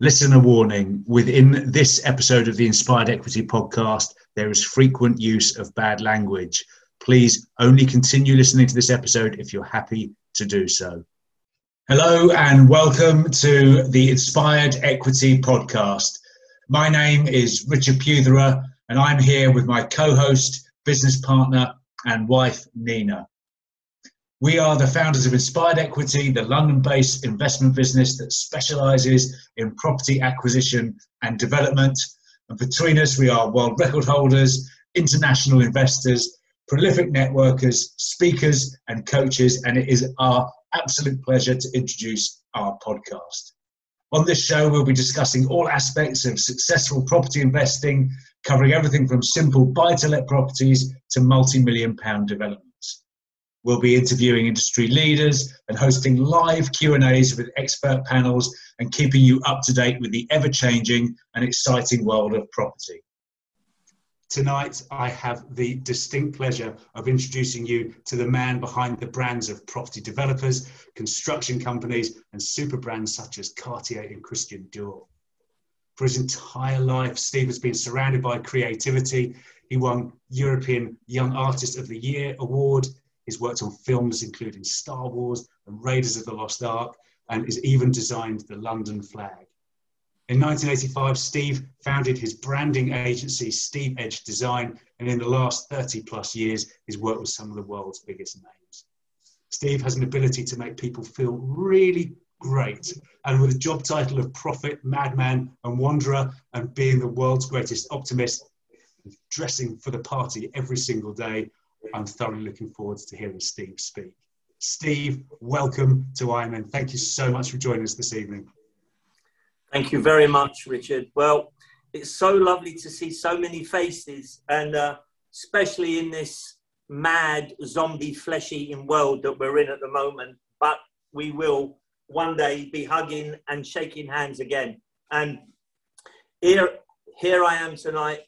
Listener warning within this episode of the Inspired Equity podcast, there is frequent use of bad language. Please only continue listening to this episode if you're happy to do so. Hello, and welcome to the Inspired Equity podcast. My name is Richard Putherer, and I'm here with my co host, business partner, and wife, Nina. We are the founders of Inspired Equity, the London based investment business that specializes in property acquisition and development. And between us, we are world record holders, international investors, prolific networkers, speakers, and coaches. And it is our absolute pleasure to introduce our podcast. On this show, we'll be discussing all aspects of successful property investing, covering everything from simple buy to let properties to multi million pound development. We'll be interviewing industry leaders and hosting live Q&As with expert panels and keeping you up to date with the ever-changing and exciting world of property. Tonight, I have the distinct pleasure of introducing you to the man behind the brands of property developers, construction companies, and super brands such as Cartier and Christian Dior. For his entire life, Steve has been surrounded by creativity. He won European Young Artist of the Year award He's worked on films including Star Wars and Raiders of the Lost Ark, and has even designed the London flag. In 1985, Steve founded his branding agency, Steve Edge Design, and in the last 30 plus years, he's worked with some of the world's biggest names. Steve has an ability to make people feel really great, and with a job title of prophet, madman, and wanderer, and being the world's greatest optimist, dressing for the party every single day, I'm thoroughly looking forward to hearing Steve speak. Steve, welcome to Ironman. Thank you so much for joining us this evening. Thank you very much, Richard. Well, it's so lovely to see so many faces, and uh, especially in this mad zombie flesh eating world that we're in at the moment. But we will one day be hugging and shaking hands again. And here, here I am tonight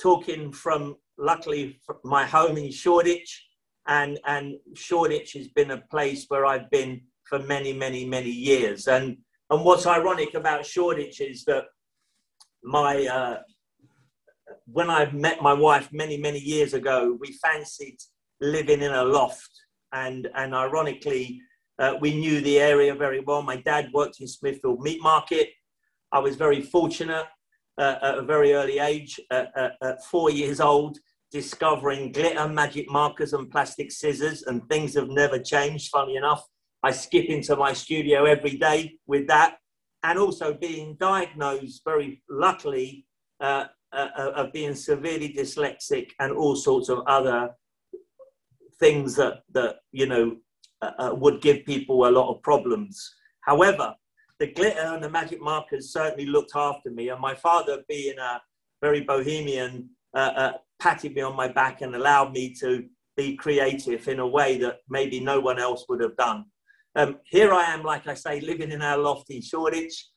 talking from luckily my home in Shoreditch, and and Shoreditch has been a place where I've been for many, many, many years. And and what's ironic about Shoreditch is that my uh, when I met my wife many, many years ago, we fancied living in a loft, and and ironically. Uh, we knew the area very well. My dad worked in Smithfield Meat Market. I was very fortunate uh, at a very early age, uh, uh, at four years old, discovering glitter, magic markers, and plastic scissors, and things have never changed, funny enough. I skip into my studio every day with that, and also being diagnosed very luckily uh, uh, uh, of being severely dyslexic and all sorts of other things that, that you know, uh, uh, would give people a lot of problems. However, the glitter and the magic markers certainly looked after me, and my father, being a very bohemian, uh, uh, patted me on my back and allowed me to be creative in a way that maybe no one else would have done. Um, here I am, like I say, living in our loft in Shoreditch.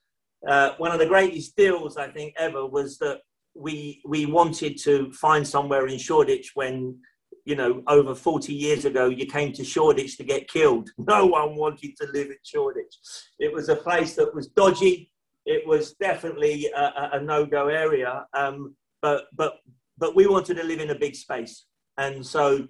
Uh, one of the greatest deals I think ever was that we we wanted to find somewhere in Shoreditch when you know over 40 years ago you came to Shoreditch to get killed. No one wanted to live in Shoreditch. It was a place that was dodgy. It was definitely a, a, a no-go area. Um, but but but we wanted to live in a big space. And so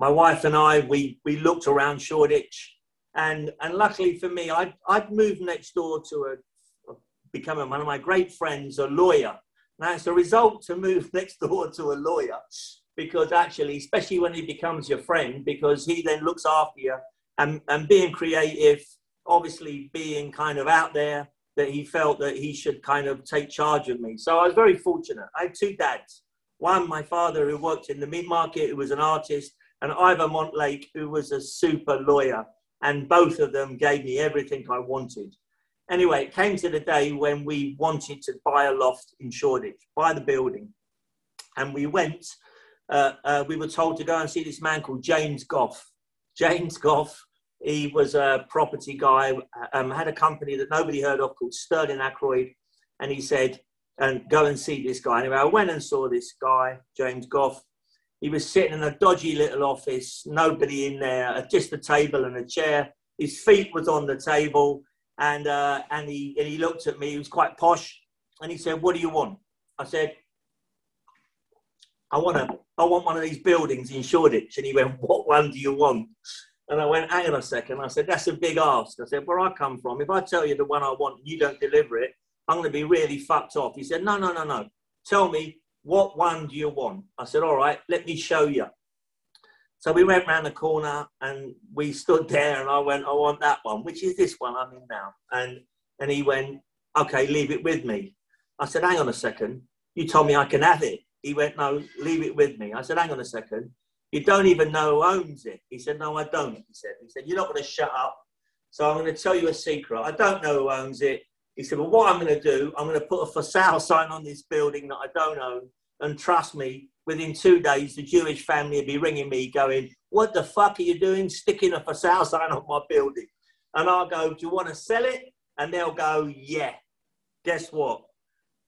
my wife and I, we, we looked around Shoreditch. And, and luckily for me, I'd, I'd moved next door to a, a becoming one of my great friends, a lawyer. Now, it's a result to move next door to a lawyer because actually, especially when he becomes your friend, because he then looks after you and, and being creative, obviously being kind of out there, that he felt that he should kind of take charge of me. So I was very fortunate. I had two dads. One, my father, who worked in the meat market, who was an artist, and Ivor Montlake, who was a super lawyer. And both of them gave me everything I wanted. Anyway, it came to the day when we wanted to buy a loft in Shoreditch, buy the building. And we went, uh, uh, we were told to go and see this man called James Goff. James Goff, he was a property guy, um, had a company that nobody heard of called Stirling Ackroyd. And he said, and go and see this guy. Anyway, I went and saw this guy, James Goff. He was sitting in a dodgy little office, nobody in there, just a table and a chair. His feet was on the table. And, uh, and, he, and he looked at me, he was quite posh, and he said, What do you want? I said, I want, a, I want one of these buildings in Shoreditch. And he went, What one do you want? And I went, Hang on a second. I said, That's a big ask. I said, Where I come from, if I tell you the one I want and you don't deliver it, I'm going to be really fucked off. He said, No, no, no, no. Tell me, what one do you want? I said, All right, let me show you. So we went round the corner and we stood there and I went, I want that one, which is this one I'm in now. And, and he went, okay, leave it with me. I said, hang on a second. You told me I can have it. He went, no, leave it with me. I said, hang on a second. You don't even know who owns it. He said, no, I don't. He said, he said, you're not going to shut up. So I'm going to tell you a secret. I don't know who owns it. He said, well, what I'm going to do, I'm going to put a for sale sign on this building that I don't own. And trust me, within two days, the Jewish family would be ringing me going, What the fuck are you doing sticking a for sale sign on my building? And I'll go, Do you want to sell it? And they'll go, Yeah. Guess what?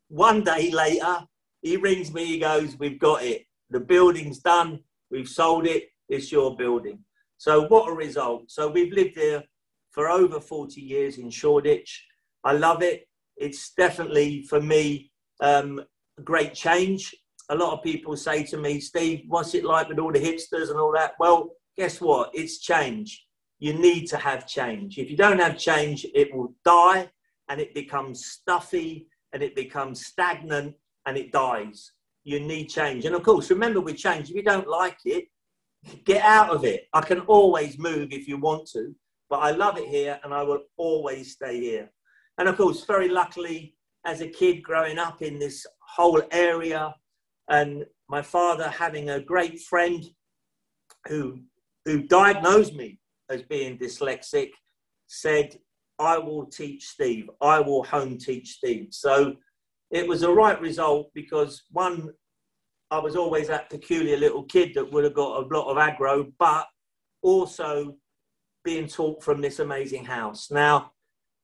One day later, he rings me, he goes, We've got it. The building's done. We've sold it. It's your building. So, what a result. So, we've lived there for over 40 years in Shoreditch. I love it. It's definitely, for me, um, a great change a lot of people say to me, Steve, what's it like with all the hipsters and all that? Well, guess what? It's change. You need to have change. If you don't have change, it will die and it becomes stuffy and it becomes stagnant and it dies. You need change. And of course, remember with change, if you don't like it, get out of it. I can always move if you want to, but I love it here and I will always stay here. And of course, very luckily, as a kid growing up in this whole area, and my father having a great friend who who diagnosed me as being dyslexic said i will teach steve. I will home teach steve. So it was a right result because one i was always that peculiar little kid that would have got a lot of aggro but also being taught from this amazing house. Now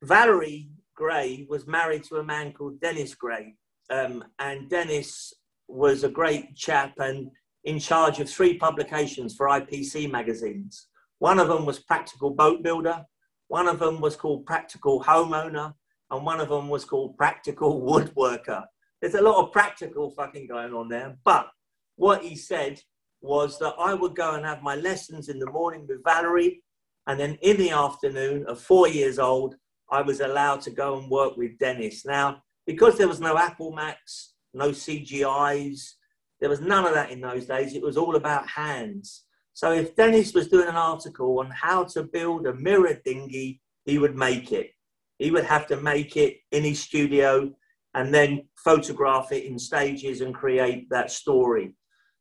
valerie gray was married to a man called dennis gray um, and dennis was a great chap and in charge of three publications for IPC magazines. One of them was Practical Boat Builder, one of them was called Practical Homeowner, and one of them was called Practical Woodworker. There's a lot of practical fucking going on there. But what he said was that I would go and have my lessons in the morning with Valerie, and then in the afternoon, at four years old, I was allowed to go and work with Dennis. Now, because there was no Apple Macs, no CGIs. There was none of that in those days. It was all about hands. So if Dennis was doing an article on how to build a mirror dinghy, he would make it. He would have to make it in his studio and then photograph it in stages and create that story.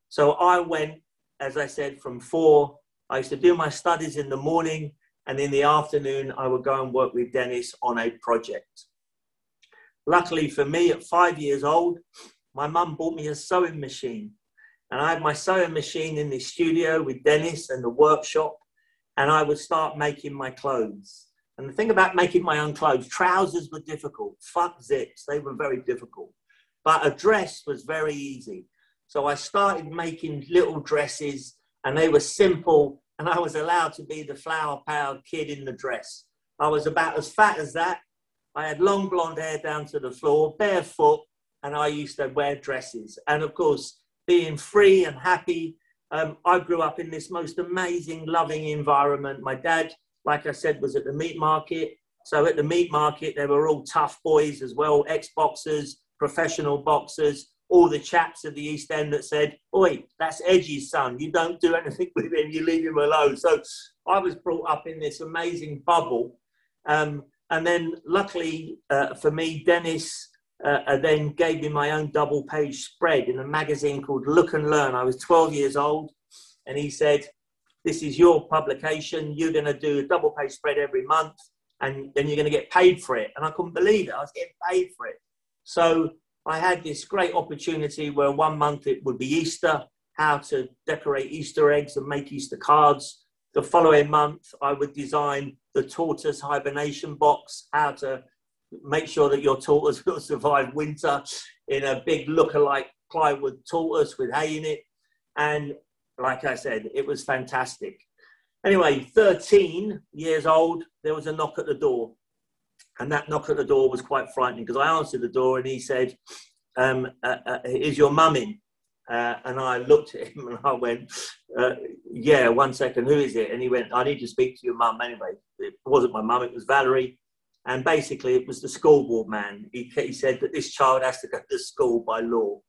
So I went, as I said, from four. I used to do my studies in the morning, and in the afternoon, I would go and work with Dennis on a project. Luckily for me, at five years old, my mum bought me a sewing machine. And I had my sewing machine in the studio with Dennis and the workshop, and I would start making my clothes. And the thing about making my own clothes, trousers were difficult. Fuck zips, they were very difficult. But a dress was very easy. So I started making little dresses, and they were simple, and I was allowed to be the flower powered kid in the dress. I was about as fat as that, I had long blonde hair down to the floor, barefoot, and I used to wear dresses. And of course, being free and happy, um, I grew up in this most amazing, loving environment. My dad, like I said, was at the meat market. So at the meat market, they were all tough boys as well, ex boxers, professional boxers, all the chaps of the East End that said, Oi, that's Edgy's son. You don't do anything with him, you leave him alone. So I was brought up in this amazing bubble. Um, and then, luckily uh, for me, Dennis uh, uh, then gave me my own double page spread in a magazine called Look and Learn. I was 12 years old, and he said, This is your publication. You're going to do a double page spread every month, and then you're going to get paid for it. And I couldn't believe it. I was getting paid for it. So I had this great opportunity where one month it would be Easter, how to decorate Easter eggs and make Easter cards. The following month, I would design the tortoise hibernation box, how to make sure that your tortoise will survive winter in a big look-alike plywood tortoise with hay in it. And like I said, it was fantastic. Anyway, 13 years old, there was a knock at the door. And that knock at the door was quite frightening because I answered the door and he said, um, uh, uh, Is your mum in? Uh, and I looked at him and I went, uh, Yeah, one second, who is it? And he went, I need to speak to your mum anyway. It wasn't my mum, it was Valerie. And basically, it was the school board man. He, he said that this child has to go to school by law.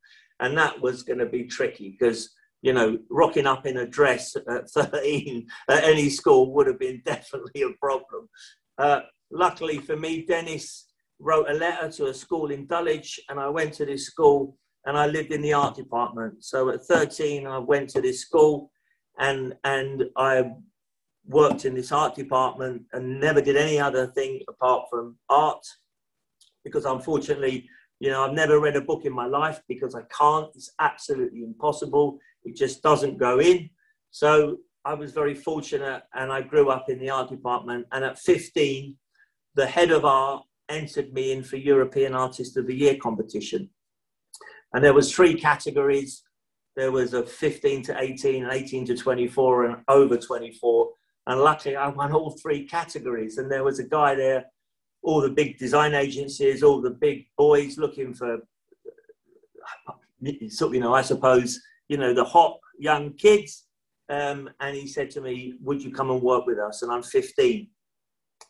And that was going to be tricky because, you know, rocking up in a dress at 13 at any school would have been definitely a problem. Uh, luckily for me, Dennis wrote a letter to a school in Dulwich, and I went to this school and I lived in the art department. So at 13, I went to this school and, and I worked in this art department and never did any other thing apart from art because unfortunately you know i've never read a book in my life because i can't. It's absolutely impossible. It just doesn't go in. So i was very fortunate and i grew up in the art department. And at 15 the head of art entered me in for european artist of the year competition and there was three categories there was a 15 to 18 18 to 24 and over 24 and luckily, I won all three categories. And there was a guy there, all the big design agencies, all the big boys looking for, you know, I suppose, you know, the hot young kids. Um, and he said to me, Would you come and work with us? And I'm 15.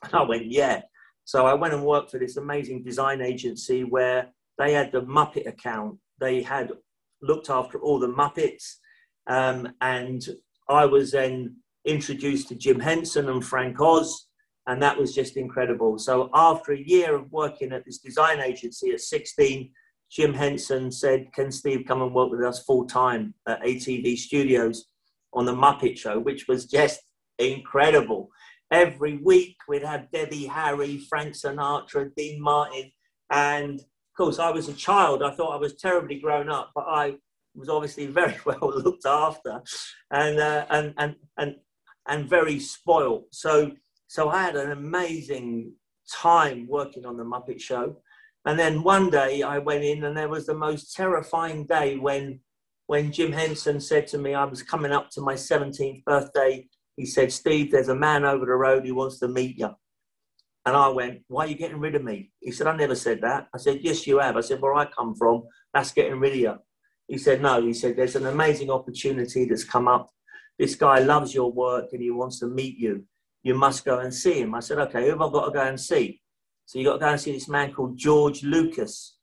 And I went, Yeah. So I went and worked for this amazing design agency where they had the Muppet account. They had looked after all the Muppets. Um, and I was then introduced to Jim Henson and Frank Oz, and that was just incredible. So after a year of working at this design agency at 16, Jim Henson said, "Can Steve come and work with us full time at ATV Studios on the Muppet Show?" Which was just incredible. Every week we'd have Debbie Harry, Frank Sinatra, Dean Martin, and of course I was a child. I thought I was terribly grown up, but I was obviously very well looked after, and uh, and and and and very spoiled. So, so I had an amazing time working on the Muppet Show. And then one day I went in and there was the most terrifying day when, when Jim Henson said to me, I was coming up to my 17th birthday. He said, Steve, there's a man over the road who wants to meet you. And I went, Why are you getting rid of me? He said, I never said that. I said, Yes, you have. I said, Where I come from, that's getting rid of you. He said, No. He said, There's an amazing opportunity that's come up this guy loves your work and he wants to meet you. You must go and see him. I said, okay, who have I got to go and see? So you got to go and see this man called George Lucas.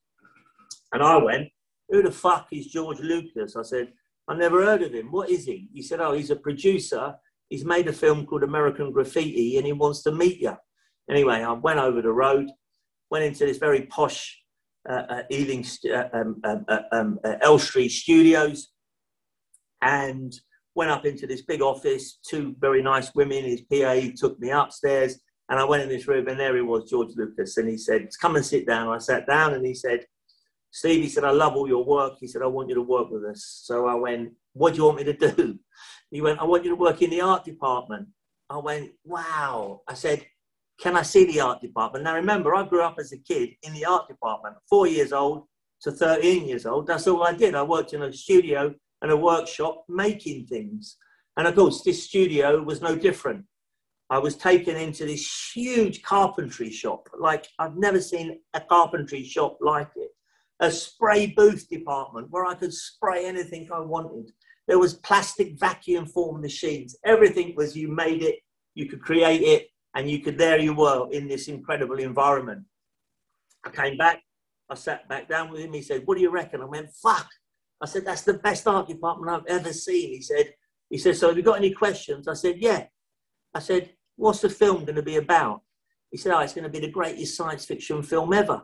And I went, who the fuck is George Lucas? I said, I never heard of him. What is he? He said, oh, he's a producer. He's made a film called American Graffiti and he wants to meet you. Anyway, I went over the road, went into this very posh uh, uh, Ealing, uh, um, um, uh, um, uh, Elstree Studios, and went up into this big office, two very nice women, his PA took me upstairs, and I went in this room, and there he was, George Lucas, and he said, come and sit down. I sat down, and he said, Steve, he said, I love all your work. He said, I want you to work with us. So I went, what do you want me to do? He went, I want you to work in the art department. I went, wow. I said, can I see the art department? Now remember, I grew up as a kid in the art department, four years old to 13 years old. That's all I did. I worked in a studio and a workshop making things. And of course, this studio was no different. I was taken into this huge carpentry shop, like I've never seen a carpentry shop like it. A spray booth department where I could spray anything I wanted. There was plastic vacuum form machines. Everything was you made it, you could create it, and you could there you were in this incredible environment. I came back, I sat back down with him. He said, What do you reckon? I went, Fuck, I said, that's the best art department I've ever seen. He said, he said, so have you got any questions? I said, yeah. I said, what's the film going to be about? He said, oh, it's going to be the greatest science fiction film ever.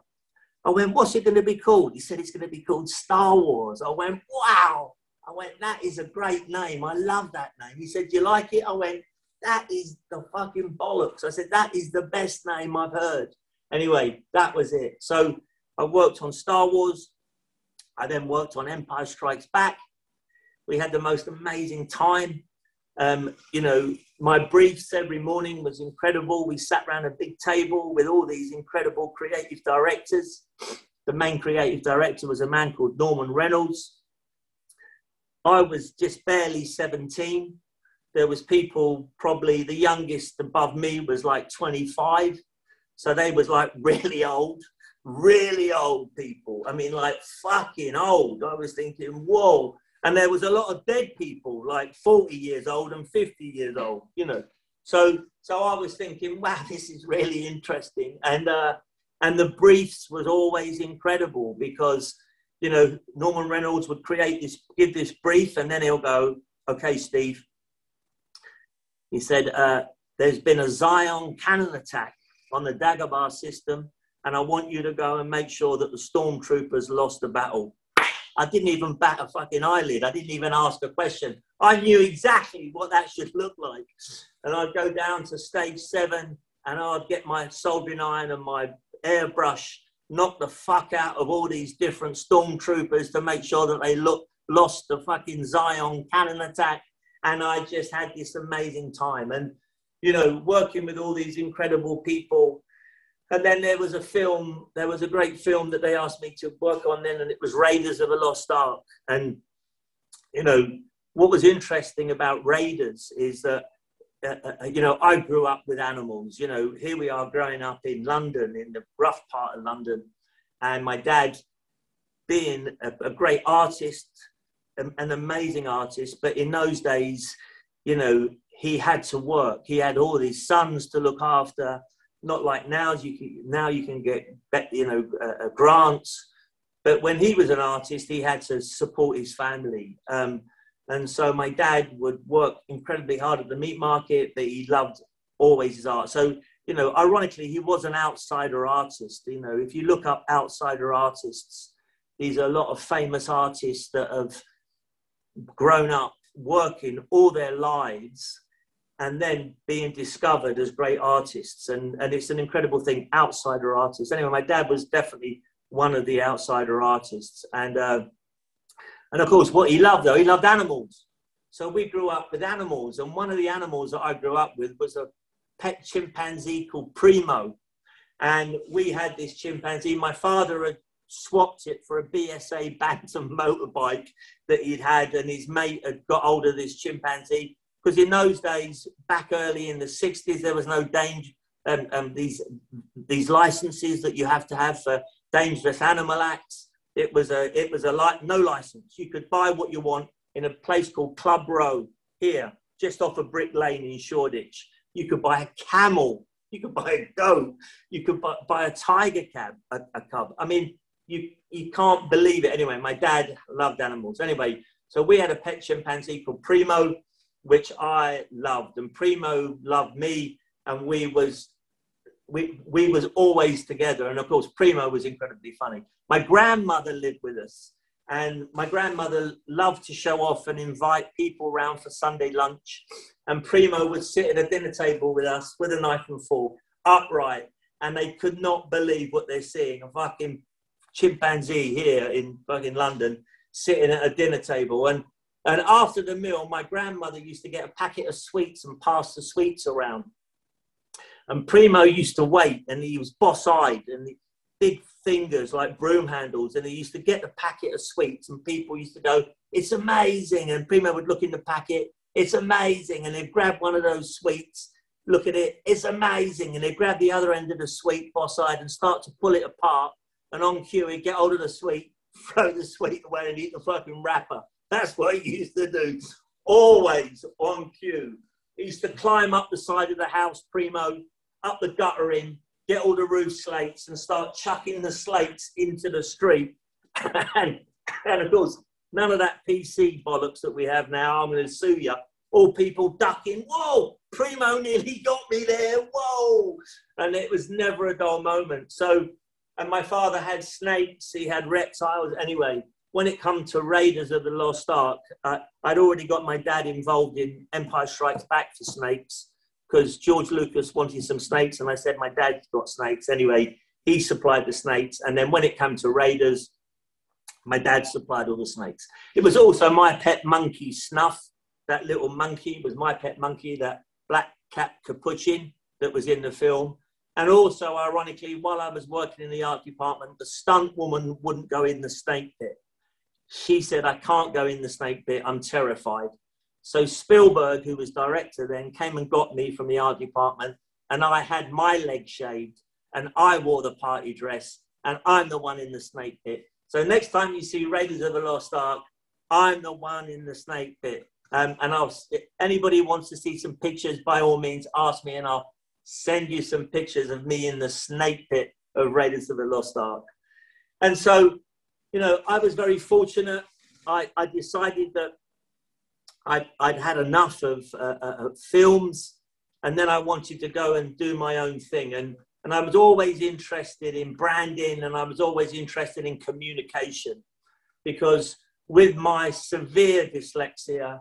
I went, what's it going to be called? He said, it's going to be called Star Wars. I went, wow. I went, that is a great name. I love that name. He said, you like it? I went, that is the fucking bollocks. I said, that is the best name I've heard. Anyway, that was it. So I worked on Star Wars. I then worked on Empire Strikes Back. We had the most amazing time. Um, you know, my briefs every morning was incredible. We sat around a big table with all these incredible creative directors. The main creative director was a man called Norman Reynolds. I was just barely 17. There was people, probably the youngest above me was like 25. So they was like really old, really old people. I mean, like fucking old. I was thinking, whoa. And there was a lot of dead people, like 40 years old and 50 years old, you know. So, so I was thinking, wow, this is really interesting. And, uh, and the briefs was always incredible because, you know, Norman Reynolds would create this, give this brief, and then he'll go, okay, Steve. He said, uh, there's been a Zion cannon attack on the Dagobah system, and I want you to go and make sure that the stormtroopers lost the battle. I didn't even bat a fucking eyelid. I didn't even ask a question. I knew exactly what that should look like. And I'd go down to stage seven and I'd get my soldering iron and my airbrush, knock the fuck out of all these different stormtroopers to make sure that they look lost the fucking Zion cannon attack. And I just had this amazing time. And, you know, working with all these incredible people and then there was a film, there was a great film that they asked me to work on then, and it was Raiders of the Lost Ark. And, you know, what was interesting about Raiders is that, uh, uh, uh, you know, I grew up with animals. You know, here we are growing up in London, in the rough part of London. And my dad, being a, a great artist, an amazing artist, but in those days, you know, he had to work. He had all these sons to look after not like now you can now you can get you know uh, grants but when he was an artist he had to support his family. Um, and so my dad would work incredibly hard at the meat market but he loved always his art. So you know ironically he was an outsider artist. You know if you look up outsider artists these are a lot of famous artists that have grown up working all their lives and then being discovered as great artists. And, and it's an incredible thing, outsider artists. Anyway, my dad was definitely one of the outsider artists. And, uh, and of course, what he loved, though, he loved animals. So we grew up with animals. And one of the animals that I grew up with was a pet chimpanzee called Primo. And we had this chimpanzee. My father had swapped it for a BSA Bantam motorbike that he'd had, and his mate had got hold of this chimpanzee because in those days, back early in the 60s, there was no danger, um, um, these, these licenses that you have to have for dangerous animal acts. It was a, it was a li- no license. You could buy what you want in a place called Club Row here, just off a of brick lane in Shoreditch. You could buy a camel. You could buy a goat. You could buy, buy a tiger cab, a, a cub. I mean, you, you can't believe it. Anyway, my dad loved animals. Anyway, so we had a pet chimpanzee called Primo which I loved, and Primo loved me, and we was we we was always together. And of course, Primo was incredibly funny. My grandmother lived with us, and my grandmother loved to show off and invite people around for Sunday lunch. And Primo would sit at a dinner table with us with a knife and fork, upright, and they could not believe what they're seeing. A fucking chimpanzee here in fucking London sitting at a dinner table. And and after the meal, my grandmother used to get a packet of sweets and pass the sweets around. And Primo used to wait, and he was boss-eyed and big fingers like broom handles, and he used to get the packet of sweets, and people used to go, "It's amazing!" And Primo would look in the packet, "It's amazing!" And he'd grab one of those sweets, look at it, "It's amazing!" And he'd grab the other end of the sweet, boss-eyed, and start to pull it apart. And on cue, he'd get hold of the sweet, throw the sweet away, and eat the fucking wrapper. That's what he used to do, always on cue. He used to climb up the side of the house, primo, up the guttering, get all the roof slates and start chucking the slates into the street. and, and of course, none of that PC bollocks that we have now. I'm going to sue you. All people ducking. Whoa, Primo nearly got me there. Whoa. And it was never a dull moment. So, and my father had snakes, he had reptiles. Anyway, when it comes to Raiders of the Lost Ark, uh, I'd already got my dad involved in Empire Strikes Back for snakes because George Lucas wanted some snakes, and I said my dad's got snakes. Anyway, he supplied the snakes, and then when it came to Raiders, my dad supplied all the snakes. It was also my pet monkey, Snuff. That little monkey was my pet monkey, that black cap capuchin that was in the film. And also, ironically, while I was working in the art department, the stunt woman wouldn't go in the snake pit she said, I can't go in the snake bit, I'm terrified. So Spielberg, who was director then, came and got me from the art department, and I had my leg shaved. and I wore the party dress, and I'm the one in the snake pit. So next time you see Raiders of the Lost Ark, I'm the one in the snake pit. Um, and I'll, anybody wants to see some pictures, by all means, ask me, and I'll send you some pictures of me in the snake pit of Raiders of the Lost Ark. And so, you know, I was very fortunate. I, I decided that I, I'd had enough of, uh, uh, films, and then I wanted to go and do my own thing. And, and I was always interested in branding, and I was always interested in communication because with my severe dyslexia,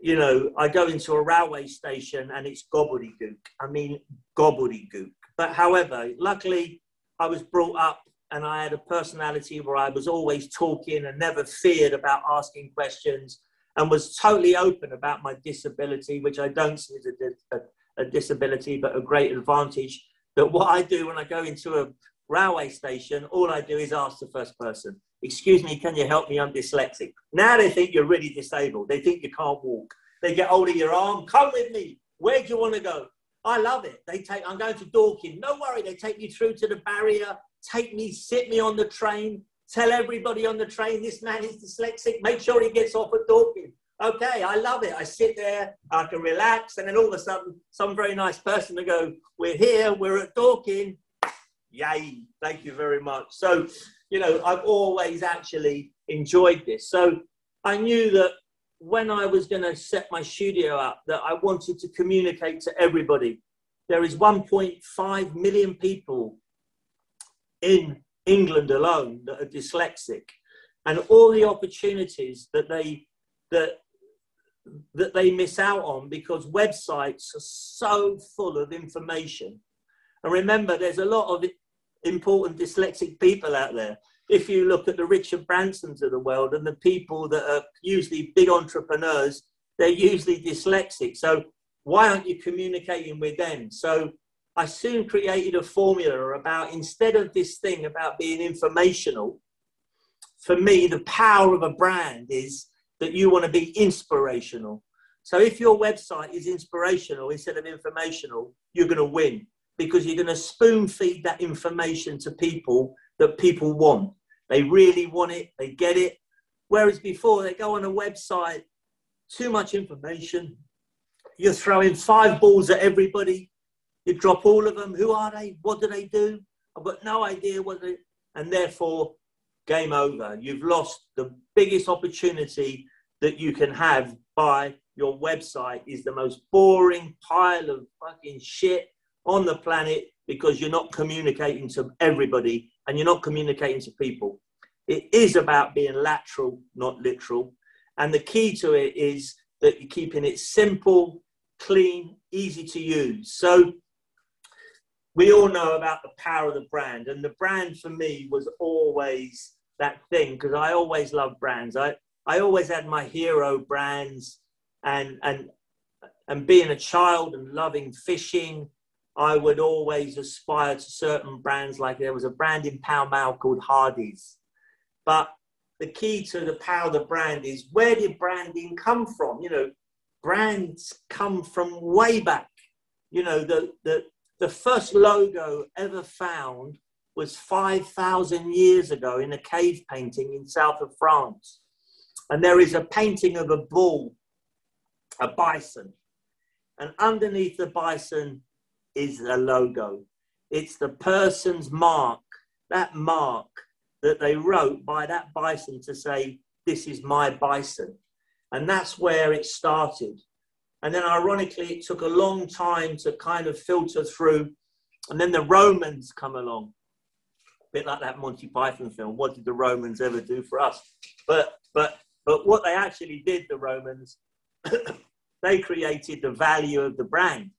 you know, I go into a railway station and it's gobbledygook. I mean, gobbledygook. But however, luckily, I was brought up and I had a personality where I was always talking and never feared about asking questions and was totally open about my disability, which I don't see as a, a, a disability, but a great advantage. That what I do when I go into a railway station, all I do is ask the first person, Excuse me, can you help me? I'm dyslexic. Now they think you're really disabled. They think you can't walk. They get hold of your arm. Come with me. Where do you want to go? I love it. They take, I'm going to Dorking. No worry. They take me through to the barrier, take me, sit me on the train, tell everybody on the train this man is dyslexic. Make sure he gets off at Dorking. Okay, I love it. I sit there, I can relax, and then all of a sudden, some very nice person to go, We're here, we're at Dorking. Yay, thank you very much. So, you know, I've always actually enjoyed this. So I knew that when I was going to set my studio up that I wanted to communicate to everybody. There is 1.5 million people in England alone that are dyslexic, and all the opportunities that they that that they miss out on because websites are so full of information. And remember, there's a lot of important dyslexic people out there if you look at the Richard Bransons of the world and the people that are usually big entrepreneurs, they're usually dyslexic. So why aren't you communicating with them? So I soon created a formula about instead of this thing about being informational, for me, the power of a brand is that you want to be inspirational. So if your website is inspirational instead of informational, you're going to win because you're going to spoon feed that information to people that people want. They really want it, they get it. Whereas before, they go on a website, too much information. You're throwing five balls at everybody. You drop all of them. Who are they? What do they do? I've got no idea what they. And therefore, game over. You've lost the biggest opportunity that you can have by your website is the most boring pile of fucking shit on the planet because you're not communicating to everybody and you're not communicating to people. It is about being lateral, not literal. And the key to it is that you're keeping it simple, clean, easy to use. So we all know about the power of the brand. And the brand for me was always that thing because I always loved brands. I, I always had my hero brands and, and, and being a child and loving fishing I would always aspire to certain brands. Like there was a brand in Pall Mall called Hardy's. But the key to the power of the brand is where did branding come from? You know, brands come from way back. You know, the, the, the first logo ever found was 5,000 years ago in a cave painting in south of France. And there is a painting of a bull, a bison. And underneath the bison is a logo. It's the person's mark, that mark that they wrote by that bison to say, This is my bison. And that's where it started. And then, ironically, it took a long time to kind of filter through. And then the Romans come along, a bit like that Monty Python film. What did the Romans ever do for us? But, but, but what they actually did, the Romans, they created the value of the brand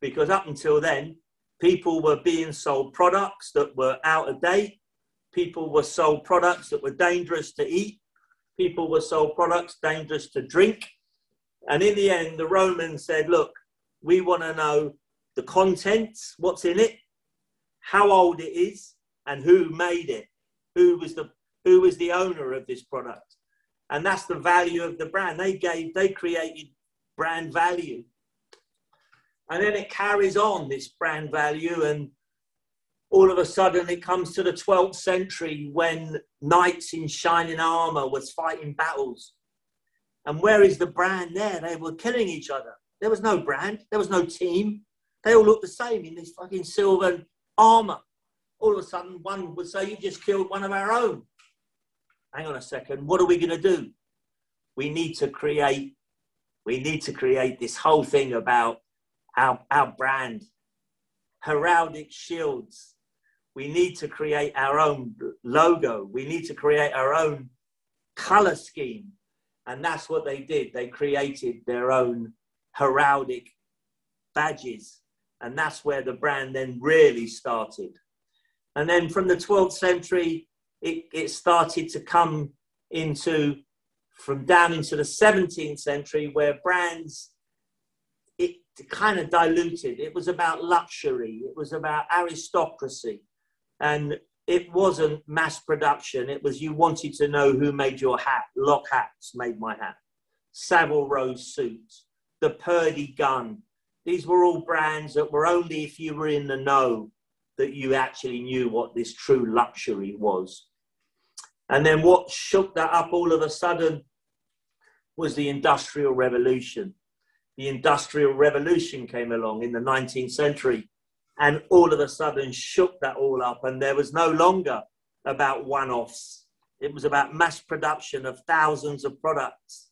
because up until then, people were being sold products that were out of date. People were sold products that were dangerous to eat. People were sold products dangerous to drink. And in the end, the Romans said, look, we want to know the contents, what's in it, how old it is, and who made it, who was the, who was the owner of this product. And that's the value of the brand. They gave, they created brand value and then it carries on this brand value and all of a sudden it comes to the 12th century when knights in shining armor was fighting battles. And where is the brand there? They were killing each other. There was no brand. There was no team. They all looked the same in this fucking silver armor. All of a sudden, one would say, You just killed one of our own. Hang on a second. What are we going to do? We need to create, we need to create this whole thing about our, our brand, heraldic shields. We need to create our own logo. We need to create our own color scheme. And that's what they did. They created their own heraldic badges. And that's where the brand then really started. And then from the 12th century, it, it started to come into from down into the 17th century where brands it kind of diluted it was about luxury it was about aristocracy and it wasn't mass production it was you wanted to know who made your hat lock hats made my hat savile row suits the Purdey gun these were all brands that were only if you were in the know that you actually knew what this true luxury was. And then what shook that up all of a sudden was the Industrial Revolution. The Industrial Revolution came along in the 19th century and all of a sudden shook that all up. And there was no longer about one offs, it was about mass production of thousands of products.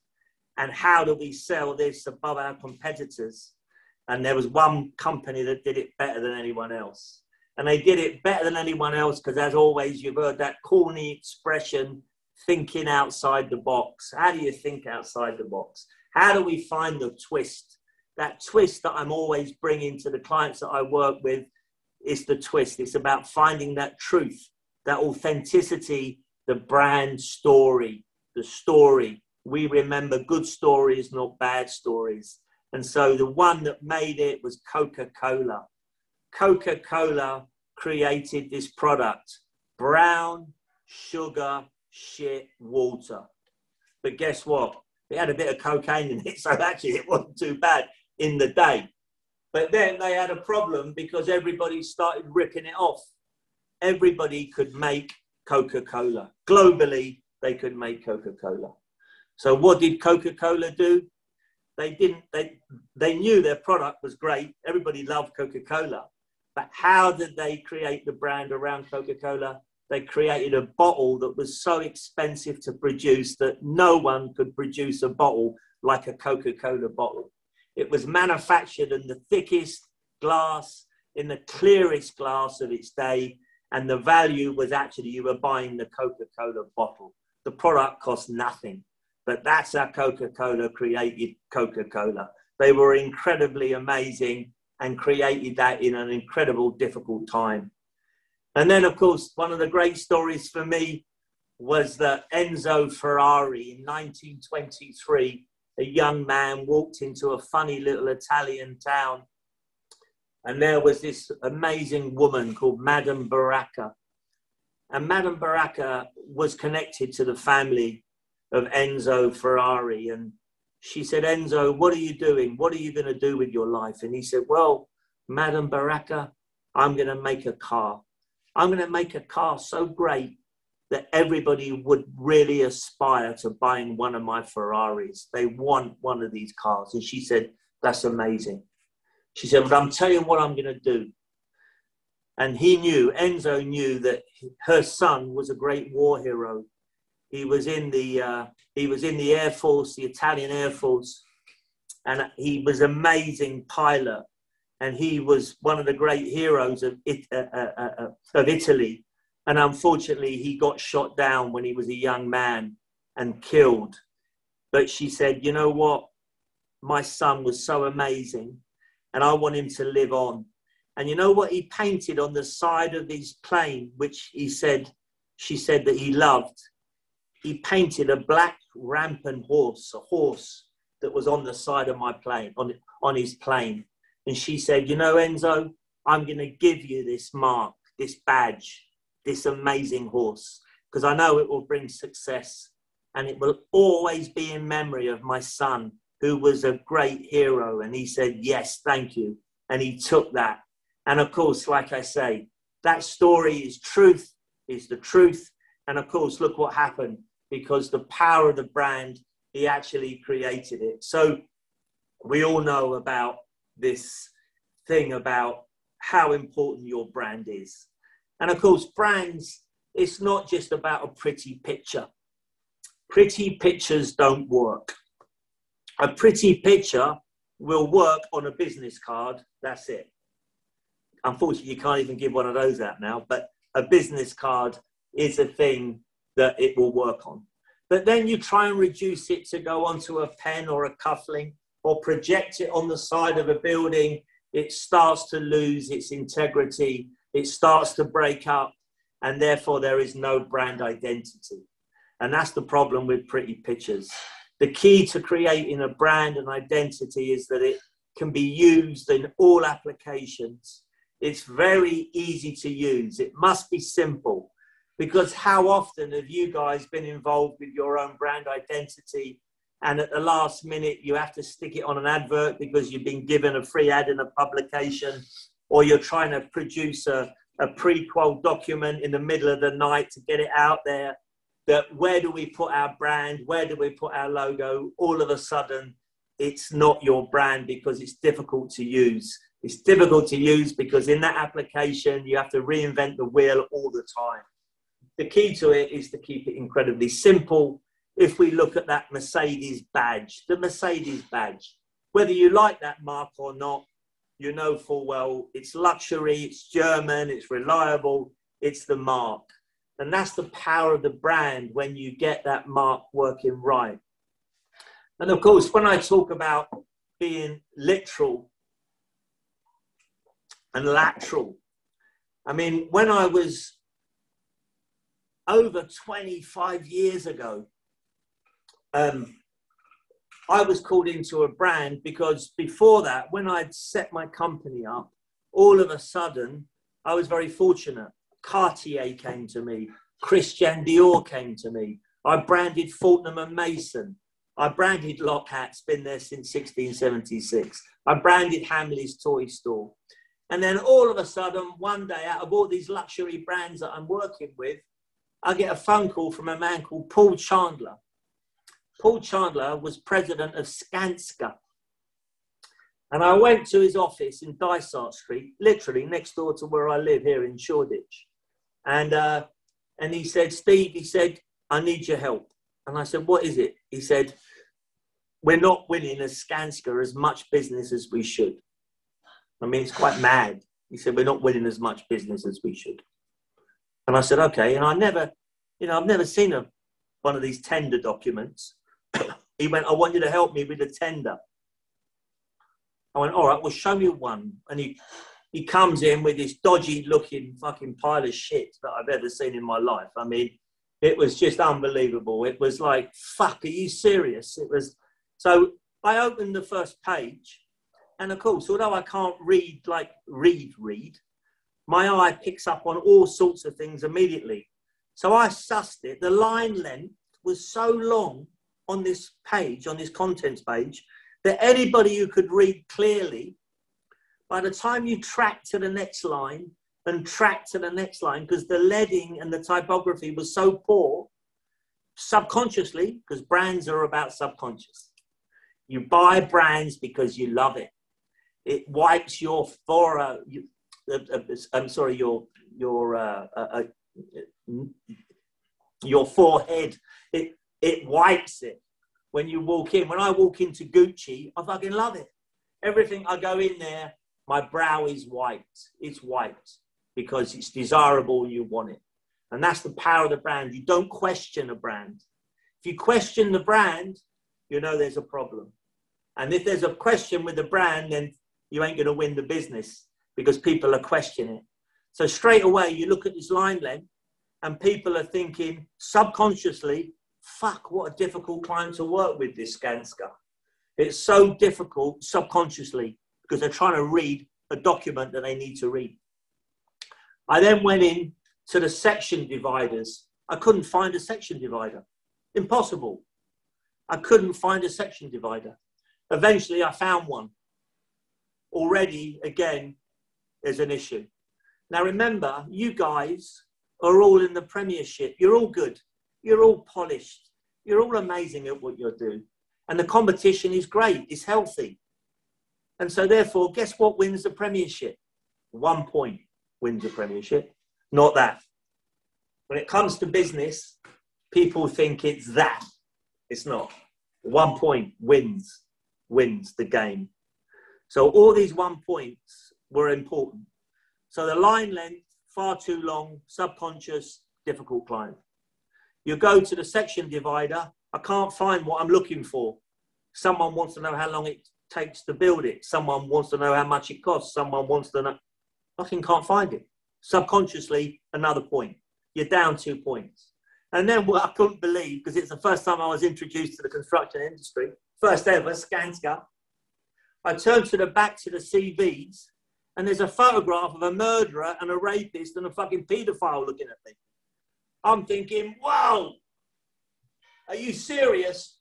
And how do we sell this above our competitors? And there was one company that did it better than anyone else. And they did it better than anyone else because, as always, you've heard that corny expression thinking outside the box. How do you think outside the box? How do we find the twist? That twist that I'm always bringing to the clients that I work with is the twist. It's about finding that truth, that authenticity, the brand story, the story. We remember good stories, not bad stories. And so the one that made it was Coca Cola. Coca Cola created this product brown sugar shit water. But guess what? It had a bit of cocaine in it, so actually it wasn't too bad in the day. But then they had a problem because everybody started ripping it off. Everybody could make Coca Cola. Globally, they could make Coca Cola. So, what did Coca Cola do? They didn't, they, they knew their product was great. Everybody loved Coca Cola. But how did they create the brand around Coca Cola? They created a bottle that was so expensive to produce that no one could produce a bottle like a Coca Cola bottle. It was manufactured in the thickest glass, in the clearest glass of its day, and the value was actually you were buying the Coca Cola bottle. The product cost nothing, but that's how Coca Cola created Coca Cola. They were incredibly amazing and created that in an incredible, difficult time. And then, of course, one of the great stories for me was that Enzo Ferrari in 1923, a young man walked into a funny little Italian town. And there was this amazing woman called Madame Baracca. And Madame Baracca was connected to the family of Enzo Ferrari. And she said, Enzo, what are you doing? What are you going to do with your life? And he said, Well, Madame Baracca, I'm going to make a car. I'm going to make a car so great that everybody would really aspire to buying one of my Ferraris. They want one of these cars. And she said, That's amazing. She said, But I'm telling you what I'm going to do. And he knew, Enzo knew that her son was a great war hero. He was in the uh, he was in the Air Force, the Italian Air Force, and he was amazing pilot. And he was one of the great heroes of, it, uh, uh, uh, of Italy. And unfortunately, he got shot down when he was a young man and killed. But she said, You know what? My son was so amazing, and I want him to live on. And you know what he painted on the side of his plane, which he said, she said that he loved? He painted a black rampant horse, a horse that was on the side of my plane, on, on his plane. And she said, You know, Enzo, I'm going to give you this mark, this badge, this amazing horse, because I know it will bring success. And it will always be in memory of my son, who was a great hero. And he said, Yes, thank you. And he took that. And of course, like I say, that story is truth, is the truth. And of course, look what happened because the power of the brand, he actually created it. So we all know about this thing about how important your brand is. And of course, brands, it's not just about a pretty picture. Pretty pictures don't work. A pretty picture will work on a business card, that's it. Unfortunately, you can't even give one of those out now, but a business card is a thing that it will work on. But then you try and reduce it to go onto a pen or a cufflink or project it on the side of a building, it starts to lose its integrity, it starts to break up, and therefore there is no brand identity. And that's the problem with pretty pictures. The key to creating a brand and identity is that it can be used in all applications. It's very easy to use. It must be simple because how often have you guys been involved with your own brand identity and at the last minute you have to stick it on an advert because you've been given a free ad in a publication or you're trying to produce a, a prequel document in the middle of the night to get it out there that where do we put our brand? Where do we put our logo? All of a sudden it's not your brand because it's difficult to use. It's difficult to use because in that application you have to reinvent the wheel all the time. The key to it is to keep it incredibly simple. If we look at that Mercedes badge, the Mercedes badge, whether you like that mark or not, you know full well it's luxury, it's German, it's reliable, it's the mark. And that's the power of the brand when you get that mark working right. And of course, when I talk about being literal and lateral, I mean, when I was over 25 years ago, um, I was called into a brand because before that, when I'd set my company up, all of a sudden, I was very fortunate. Cartier came to me, Christian Dior came to me. I branded Fortnum and Mason. I branded Lockhat's been there since 1676. I branded Hamleys toy store. And then all of a sudden, one day, out of all these luxury brands that I'm working with, I get a phone call from a man called Paul Chandler. Paul Chandler was president of Skanska. And I went to his office in Dysart Street, literally next door to where I live here in Shoreditch. And, uh, and he said, Steve, he said, I need your help. And I said, What is it? He said, We're not winning as Skanska as much business as we should. I mean, it's quite mad. He said, We're not winning as much business as we should. And I said, Okay. And I never, you know, I've never seen a, one of these tender documents. He went, I want you to help me with the tender. I went, all right, well, show me one. And he, he comes in with this dodgy looking fucking pile of shit that I've ever seen in my life. I mean, it was just unbelievable. It was like, fuck, are you serious? It was, so I opened the first page. And of course, although I can't read, like read, read, my eye picks up on all sorts of things immediately. So I sussed it. The line length was so long on this page, on this contents page, that anybody who could read clearly, by the time you track to the next line and track to the next line, because the leading and the typography was so poor, subconsciously, because brands are about subconscious. You buy brands because you love it. It wipes your fora. You, uh, uh, I'm sorry, your your uh, uh, uh your forehead. It it wipes it when you walk in. When I walk into Gucci, I fucking love it. Everything I go in there, my brow is white. It's white because it's desirable, you want it. And that's the power of the brand. You don't question a brand. If you question the brand, you know there's a problem. And if there's a question with the brand, then you ain't going to win the business because people are questioning it. So straight away, you look at this line length and people are thinking subconsciously, fuck, what a difficult client to work with, this Skanska. It's so difficult subconsciously because they're trying to read a document that they need to read. I then went in to the section dividers. I couldn't find a section divider. Impossible. I couldn't find a section divider. Eventually, I found one. Already, again, there's an issue Now remember, you guys are all in the Premiership. You're all good. You're all polished. You're all amazing at what you're doing. And the competition is great. It's healthy. And so therefore, guess what wins the Premiership? One point wins the Premiership. Not that. When it comes to business, people think it's that. It's not. One point wins, wins the game. So all these one points were important. So the line length, far too long, subconscious, difficult client. You go to the section divider, I can't find what I'm looking for. Someone wants to know how long it takes to build it. Someone wants to know how much it costs. Someone wants to know. Fucking can't find it. Subconsciously, another point. You're down two points. And then what I couldn't believe, because it's the first time I was introduced to the construction industry, first ever, Skanska. I turned to the back to the CVs, and there's a photograph of a murderer and a rapist and a fucking paedophile looking at me. I'm thinking, wow, are you serious?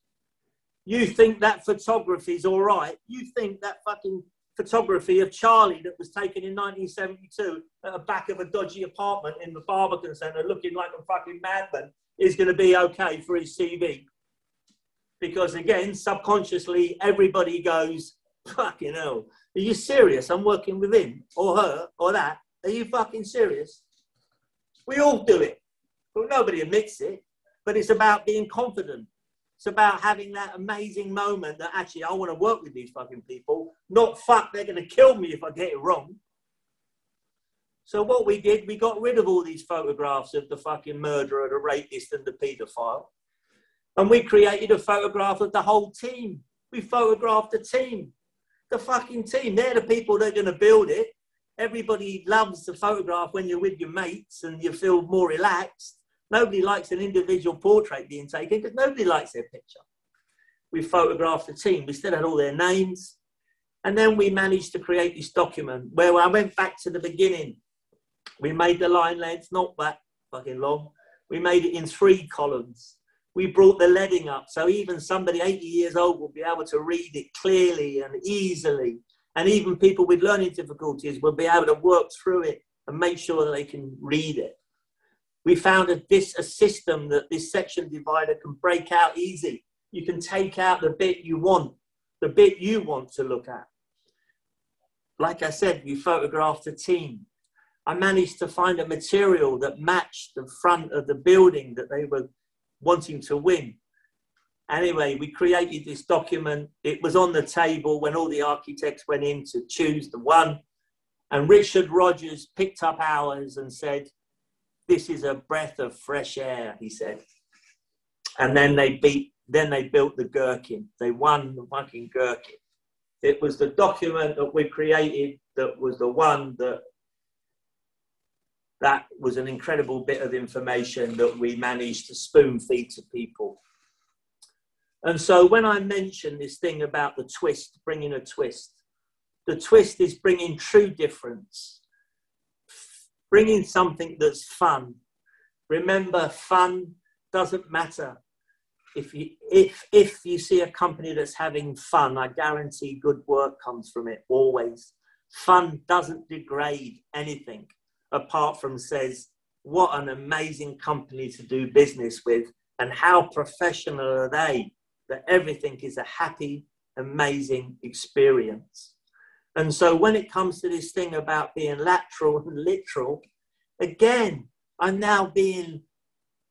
You think that photography is all right? You think that fucking photography of Charlie that was taken in 1972 at the back of a dodgy apartment in the Barbican Centre looking like a fucking madman is going to be okay for his CV? Because again, subconsciously, everybody goes, fucking hell, are you serious? I'm working with him or her or that. Are you fucking serious? We all do it. But nobody admits it. But it's about being confident. It's about having that amazing moment that actually I want to work with these fucking people. Not fuck, they're going to kill me if I get it wrong. So what we did, we got rid of all these photographs of the fucking murderer, the rapist, and the paedophile, and we created a photograph of the whole team. We photographed the team, the fucking team. They're the people that are going to build it. Everybody loves the photograph when you're with your mates and you feel more relaxed. Nobody likes an individual portrait being taken because nobody likes their picture. We photographed the team. We still had all their names. And then we managed to create this document where I went back to the beginning. We made the line length not that fucking long. We made it in three columns. We brought the leading up so even somebody 80 years old will be able to read it clearly and easily. And even people with learning difficulties will be able to work through it and make sure that they can read it. We found a, this, a system that this section divider can break out easy. You can take out the bit you want, the bit you want to look at. Like I said, we photographed a team. I managed to find a material that matched the front of the building that they were wanting to win. Anyway, we created this document. It was on the table when all the architects went in to choose the one. And Richard Rogers picked up ours and said, this is a breath of fresh air, he said. And then they beat, then they built the gherkin. They won the fucking gherkin. It was the document that we created that was the one that that was an incredible bit of information that we managed to spoon feed to people. And so when I mention this thing about the twist, bringing a twist, the twist is bringing true difference bringing something that's fun. Remember, fun doesn't matter. If you, if, if you see a company that's having fun, I guarantee good work comes from it always. Fun doesn't degrade anything apart from says, what an amazing company to do business with and how professional are they that everything is a happy, amazing experience. And so when it comes to this thing about being lateral and literal, again, I'm now being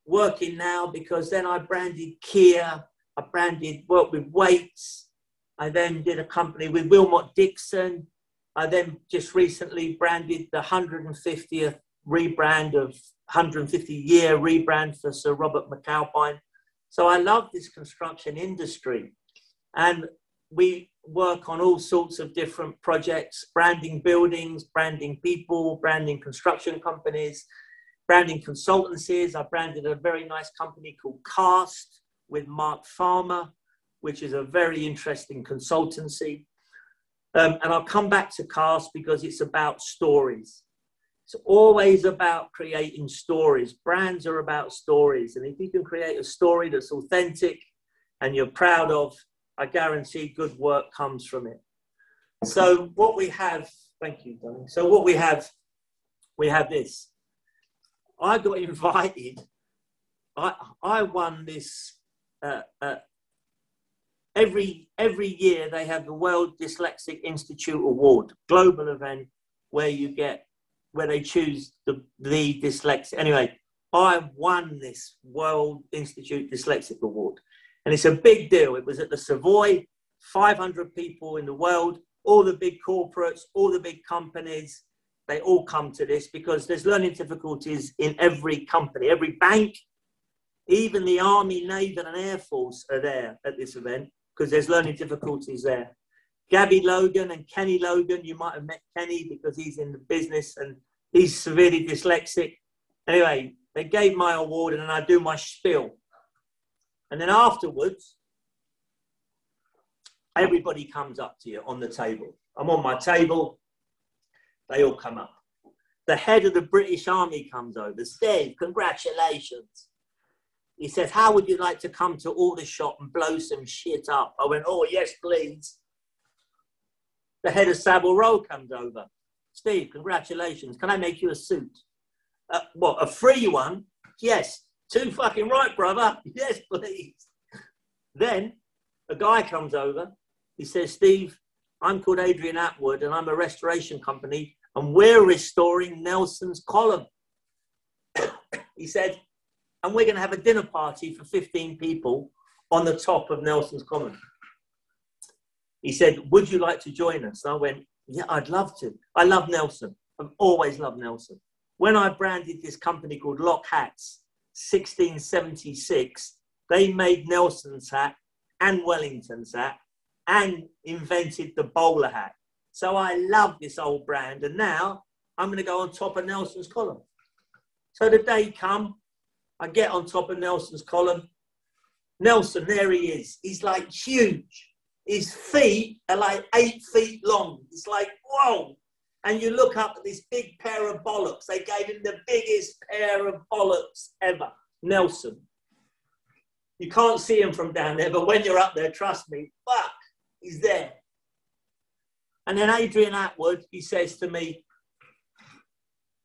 working now because then I branded Kier, I branded work with Wates. I then did a company with Willmott Dixon. I then just recently branded the 150th rebrand of 150 year rebrand for Sir Robert McAlpine. So I love this construction industry. And we work on all sorts of different projects branding buildings, branding people, branding construction companies, branding consultancies. I branded a very nice company called Cast with Mark Farmer, which is a very interesting consultancy. Um, and I'll come back to Cast because it's about stories. It's always about creating stories. Brands are about stories. And if you can create a story that's authentic and you're proud of, I guarantee good work comes from it. So what we have, thank you. So what we have we have this. I got invited. I I won this. Uh, uh, every every year they have the World Dyslexic Institute Award, global event where you get where they choose the the dyslexic. Anyway, I won this World Institute Dyslexic Award, and it's a big deal. It was at the Savoy, 500 people in the world, all the big corporates, all the big companies. They all come to this because there's learning difficulties in every company, every bank, even the Army, Navy, and Air Force are there at this event because there's learning difficulties there. Gabby Logan and Kenny Logan, you might have met Kenny because he's in the business and he's severely dyslexic. Anyway, they gave my award and then I do my spiel. And then afterwards, everybody comes up to you on the table. I'm on my table, they all come up. The head of the British Army comes over. Steve, congratulations. He says, How would you like to come to Aldershot and blow some shit up? I went, Oh, yes, please. The head of Savile Row comes over. Steve, congratulations. Can I make you a suit? Uh, what, a free one? Yes. Too fucking right, brother. Yes, please. Then a guy comes over. He says, Steve, I'm called Adrian Atwood and I'm a restoration company and we're restoring Nelson's column. he said, and we're going to have a dinner party for 15 people on the top of Nelson's Column. He said, Would you like to join us? And I went, Yeah, I'd love to. I love Nelson. I've always loved Nelson. When I branded this company called Lock Hats, 1676, they made Nelson's hat and Wellington's hat and invented the bowler hat. So I love this old brand. And now I'm going to go on top of Nelson's column. So the day come, I get on top of Nelson's column. Nelson, there he is. He's like huge. His feet are like eight feet long. It's like, whoa. And you look up at this big pair of bollocks. They gave him the biggest pair of bollocks ever. Nelson. You can't see him from down there, but when you're up there, trust me, fuck, he's there. And then Adrian Atwood, he says to me,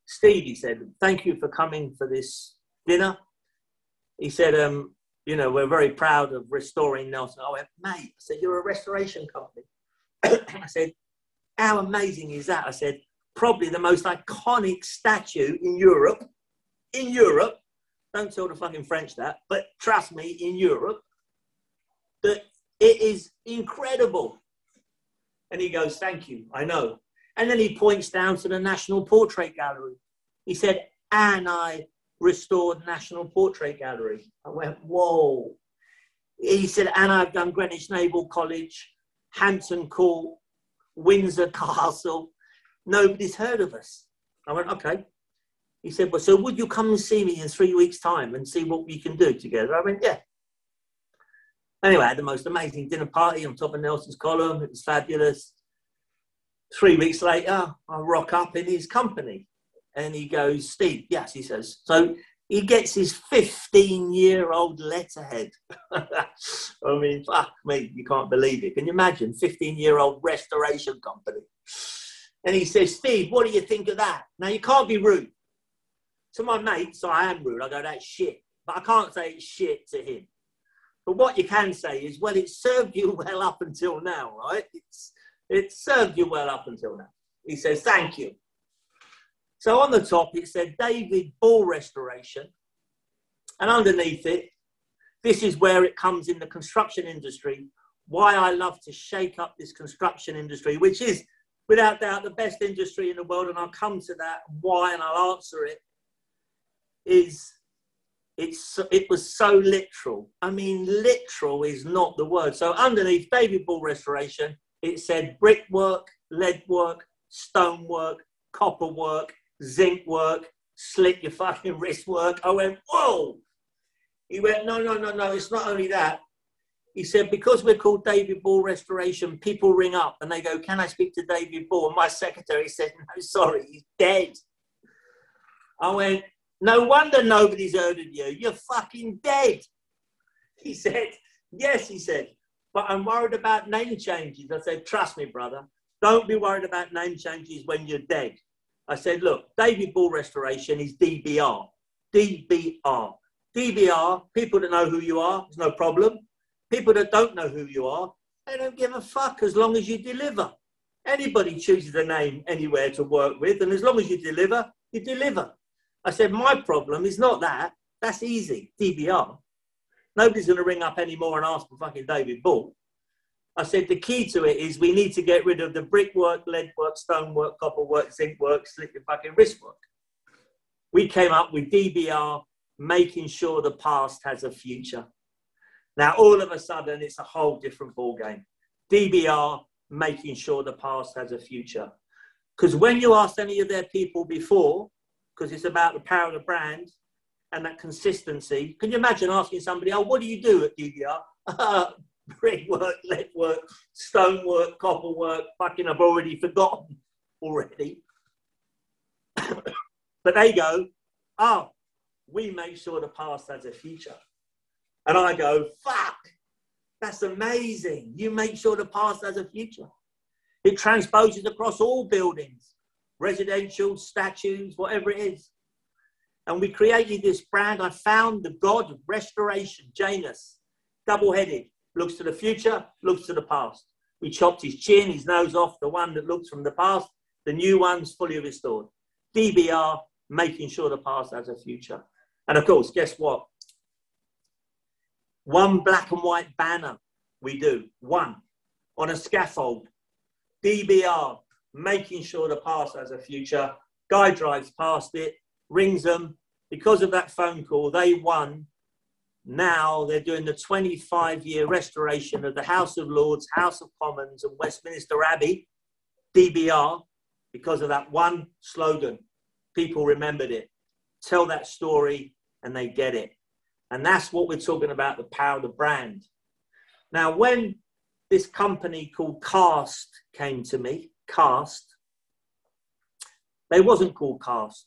Steve, he said, thank you for coming for this dinner. He said, um, you know, we're very proud of restoring Nelson. I went, mate, I said, you're a restoration company. I said, how amazing is that? I said, probably the most iconic statue in Europe, in Europe, don't tell the fucking French that, but trust me, in Europe, that it is incredible. And he goes, thank you, I know. And then he points down to the National Portrait Gallery. He said, and I restored National Portrait Gallery. I went, whoa. He said, and I've done Greenwich Naval College, Hampton Court, Windsor Castle. Nobody's heard of us. I went, okay. He said, well, so would you come and see me in three weeks' time and see what we can do together? I went, yeah. Anyway, I had the most amazing dinner party on top of Nelson's column. It was fabulous. Three weeks later, I rock up in his company. And he goes, Steve, yes, he says. So he gets his 15 year old letterhead. I mean, fuck me, you can't believe it. Can you imagine? 15 year old restoration company. And he says, Steve, what do you think of that? Now, you can't be rude. To my mates, I am rude. I go, that's shit. But I can't say it's shit to him. But what you can say is, well, it served you well up until now, right? It's, it served you well up until now. He says, thank you. So on the top, it said David Ball Restoration. And underneath it, this is where it comes in the construction industry. Why I love to shake up this construction industry, which is without doubt the best industry in the world. And I'll come to that why and I'll answer it. Is it's it was so literal. I mean, literal is not the word. So underneath David Ball Restoration, it said brickwork, lead work, stonework, copper work, zinc work, slit your fucking wrist work. I went, whoa. He went, no, no, no, no, it's not only that. He said, because we're called David Ball Restoration, people ring up and they go, can I speak to David Ball? And my secretary said, no, sorry, he's dead. I went, no wonder nobody's heard of you. You're fucking dead. He said, yes, he said, but I'm worried about name changes. I said, trust me, brother, don't be worried about name changes when you're dead I said, look, David Ball Restoration is DBR. DBR. DBR, people that know who you are, there's no problem. People that don't know who you are, they don't give a fuck as long as you deliver. Anybody chooses a name anywhere to work with, and as long as you deliver, you deliver. I said, my problem is not that. That's easy, DBR. Nobody's going to ring up anymore and ask for fucking David Ball. I said the key to it is we need to get rid of the brickwork, leadwork, stonework, copperwork, work, copper work, zinc work, slip your fucking wrist work. We came up with DBR, making sure the past has a future. Now, all of a sudden, it's a whole different ballgame. DBR, making sure the past has a future. Because when you asked any of their people before, because it's about the power of the brand and that consistency, can you imagine asking somebody, oh, what do you do at DBR? brickwork, lead work, stone work, fucking I've already forgotten already. but they go, oh, we make sure the past has a future. And I go, fuck, that's amazing. You make sure the past has a future. It transposes across all buildings, residential, statues, whatever it is. And we created this brand. I found the god of restoration, Janus, double headed looks to the future, looks to the past. We chopped his chin, his nose off, the one that looks from the past, the new one's fully restored. DBR, making sure the past has a future. And of course, guess what? One black and white banner we do, one on a scaffold. DBR, making sure the past has a future. Guy drives past it, rings them. Because of that phone call, they won now they're doing the 25 year restoration of the House of Lords, House of Commons, and Westminster Abbey, DBR, because of that one slogan. People remembered it. Tell that story and they get it. And that's what we're talking about the power of the brand. Now, when this company called Cast came to me, Cast, they wasn't called Cast.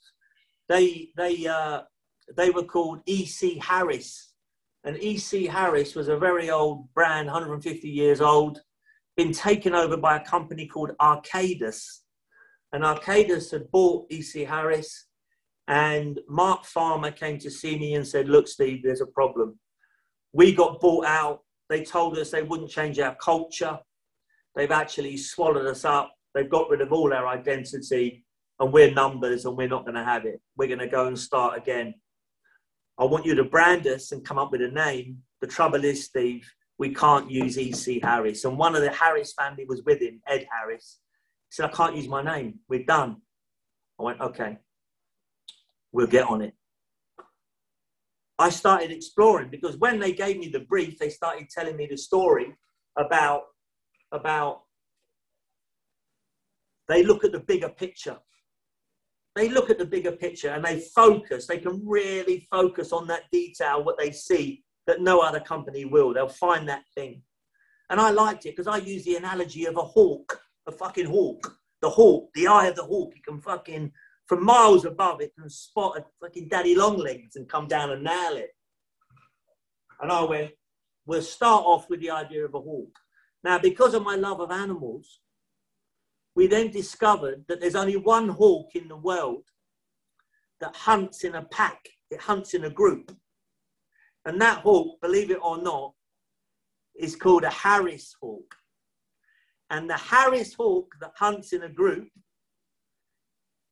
They, they, uh, they were called EC Harris and EC Harris was a very old brand, 150 years old, been taken over by a company called Arcadis. And Arcadis had bought EC Harris. And Mark Farmer came to see me and said, Look, Steve, there's a problem. We got bought out. They told us they wouldn't change our culture. They've actually swallowed us up. They've got rid of all our identity. And we're numbers and we're not going to have it. We're going to go and start again. I want you to brand us and come up with a name. The trouble is, Steve, we can't use E.C. Harris. And one of the Harris family was with him, Ed Harris. He said, I can't use my name. We're done. I went, okay, we'll get on it. I started exploring because when they gave me the brief, they started telling me the story about, about they look at the bigger picture they look at the bigger picture and they focus. They can really focus on that detail, what they see that no other company will. They'll find that thing. And I liked it because I use the analogy of a hawk, a fucking hawk. The hawk, the eye of the hawk, you can fucking, from miles above, it can spot a fucking daddy long legs and come down and nail it. And I went, we'll start off with the idea of a hawk. Now, because of my love of animals, we then discovered that there's only one hawk in the world that hunts in a pack, it hunts in a group. And that hawk, believe it or not, is called a Harris hawk. And the Harris hawk that hunts in a group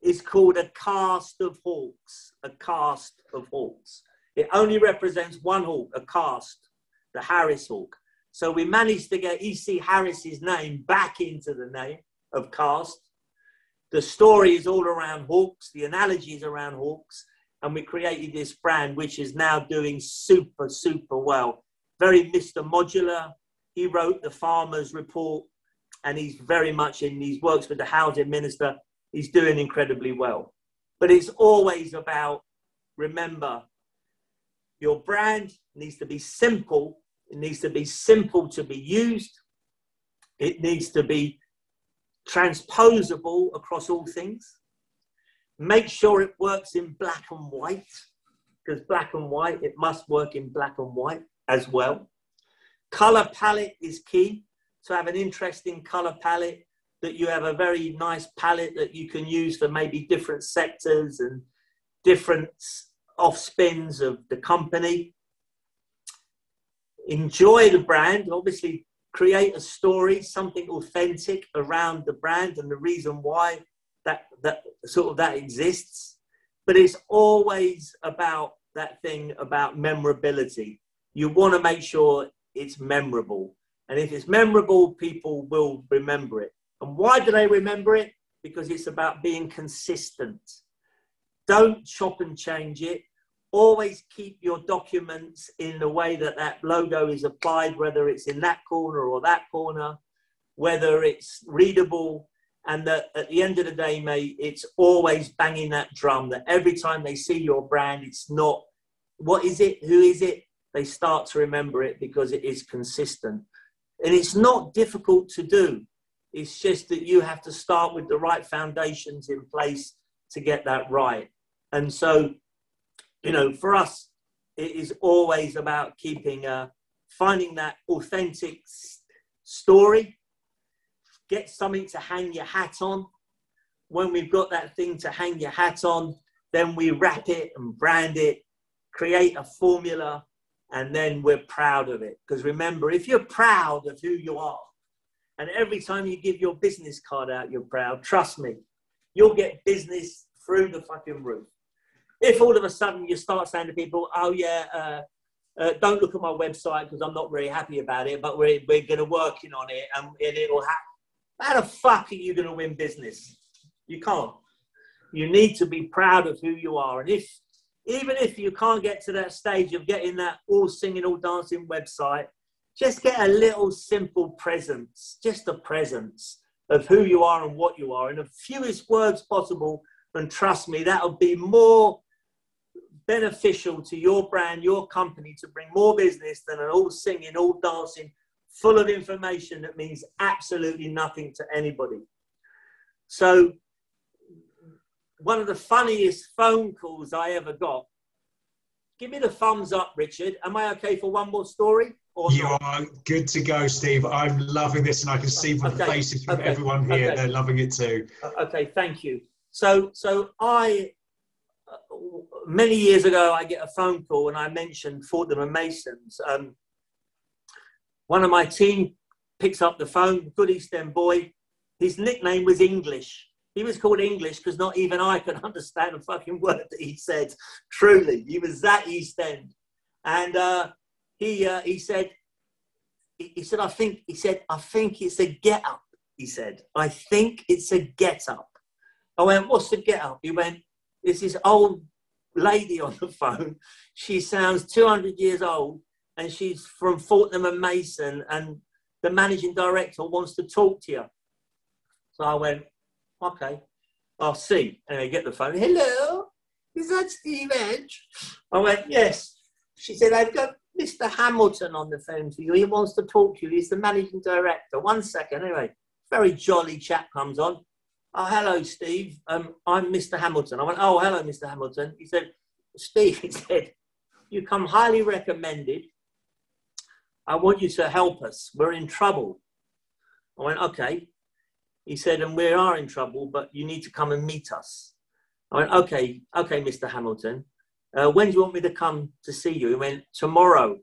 is called a cast of hawks. A cast of hawks. It only represents one hawk, a cast, the Harris hawk. So we managed to get E.C. Harris's name back into the name of cast. The story is all around hawks, the analogy is around hawks, and we created this brand which is now doing super, super well. Very Mr. Modular. He wrote the Farmers Report, and he's very much in, he works with the housing minister. He's doing incredibly well. But it's always about remember, your brand needs to be simple. It needs to be simple to be used. It needs to be transposable across all things. Make sure it works in black and white, because black and white, it must work in black and white as well. Color palette is key to have an interesting color palette. that you have a very nice palette that you can use for maybe different sectors and different off spins of the company. Enjoy the brand, obviously, create a story, something authentic around the brand and the reason why that, that sort of that exists. But it's always about that thing about memorability. You want to make sure it's memorable. And if it's memorable, people will remember it. And why do they remember it? Because it's about being consistent. Don't chop and change it. Always keep your documents in the way that that logo is applied, whether it's in that corner or that corner, whether it's readable. And that at the end of the day, mate, it's always banging that drum that every time they see your brand, it's not what is it, who is it, they start to remember it because it is consistent. And it's not difficult to do. It's just that you have to start with the right foundations in place to get that right. And so, you know, for us, it is always about keeping, uh, finding that authentic story, get something to hang your hat on. When we've got that thing to hang your hat on, then we wrap it and brand it, create a formula, and then we're proud of it. Because remember, if you're proud of who you are, and every time you give your business card out, you're proud, trust me, you'll get business through the fucking roof. If all of a sudden you start saying to people, oh yeah, uh, uh, don't look at my website because I'm not very happy about it, but we're, we're going to working on it and, and it'll happen. How the fuck are you going to win business? You can't. You need to be proud of who you are. And if even if you can't get to that stage of getting that all singing, all dancing website, just get a little simple presence, just a presence of who you are and what you are in the fewest words possible. And trust me, that'll be more beneficial to your brand, your company to bring more business than an all singing, all dancing, full of information that means absolutely nothing to anybody. So one of the funniest phone calls I ever got. Give me the thumbs up, Richard. Am I okay for one more story? you not? are good to go, Steve. I'm loving this, and I can see from okay. the faces from okay. everyone here okay. they're loving it too. Okay, thank you. So, so I many years ago I get a phone call, and I mentioned Fortnum and Masons. Um, one of my team picks up the phone. Good East End boy. His nickname was English. He was called English because not even I could understand a fucking word that he said. Truly, he was that East End, and uh, he uh, he said he, he said I think he said I think it's a get up. He said I think it's a get up. I went, what's the get up? He went, it's this old lady on the phone. She sounds 200 years old and she's from Fortnum and Mason and the managing director wants to talk to you. So I went, okay, I'll see. And I get the phone. Hello, is that Steve Edge? I went, yes. She said, I've got Mr. Hamilton on the phone to you. He wants to talk to you. He's the managing director. One second. Anyway, very jolly chap comes on. Oh, hello, Steve. Um, I'm Mr. Hamilton. I went, oh, hello, Mr. Hamilton. He said, Steve, he said, you come highly recommended. I want you to help us. We're in trouble. I went, okay. He said, and we are in trouble, but you need to come and meet us. I went, okay, okay, Mr. Hamilton. Uh, when do you want me to come to see you? He went, tomorrow.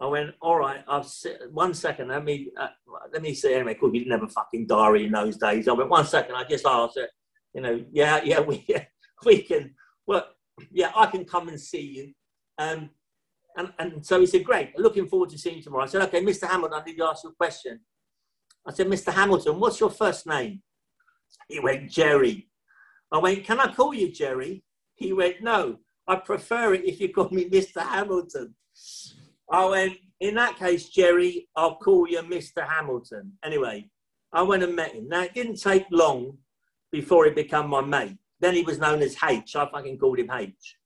I went, all right, I've sit, one second, let me, uh, let me see. Anyway, cool, you a fucking diary in those days. I went, one second, I just asked it, you know, yeah, yeah, we, we can, well, yeah, I can come and see you. Um, and, and so he said, great, looking forward to seeing you tomorrow. I said, okay, Mr. Hamilton, I need to ask you a question. I said, Mr. Hamilton, what's your first name? He went, Jerry. I went, can I call you Jerry? He went, no, I prefer it if you call me Mr. Hamilton. Oh, I went, in that case, Jerry, I'll call you Mr. Hamilton. Anyway, I went and met him. Now, it didn't take long before he became my mate. Then he was known as H. I fucking called him H.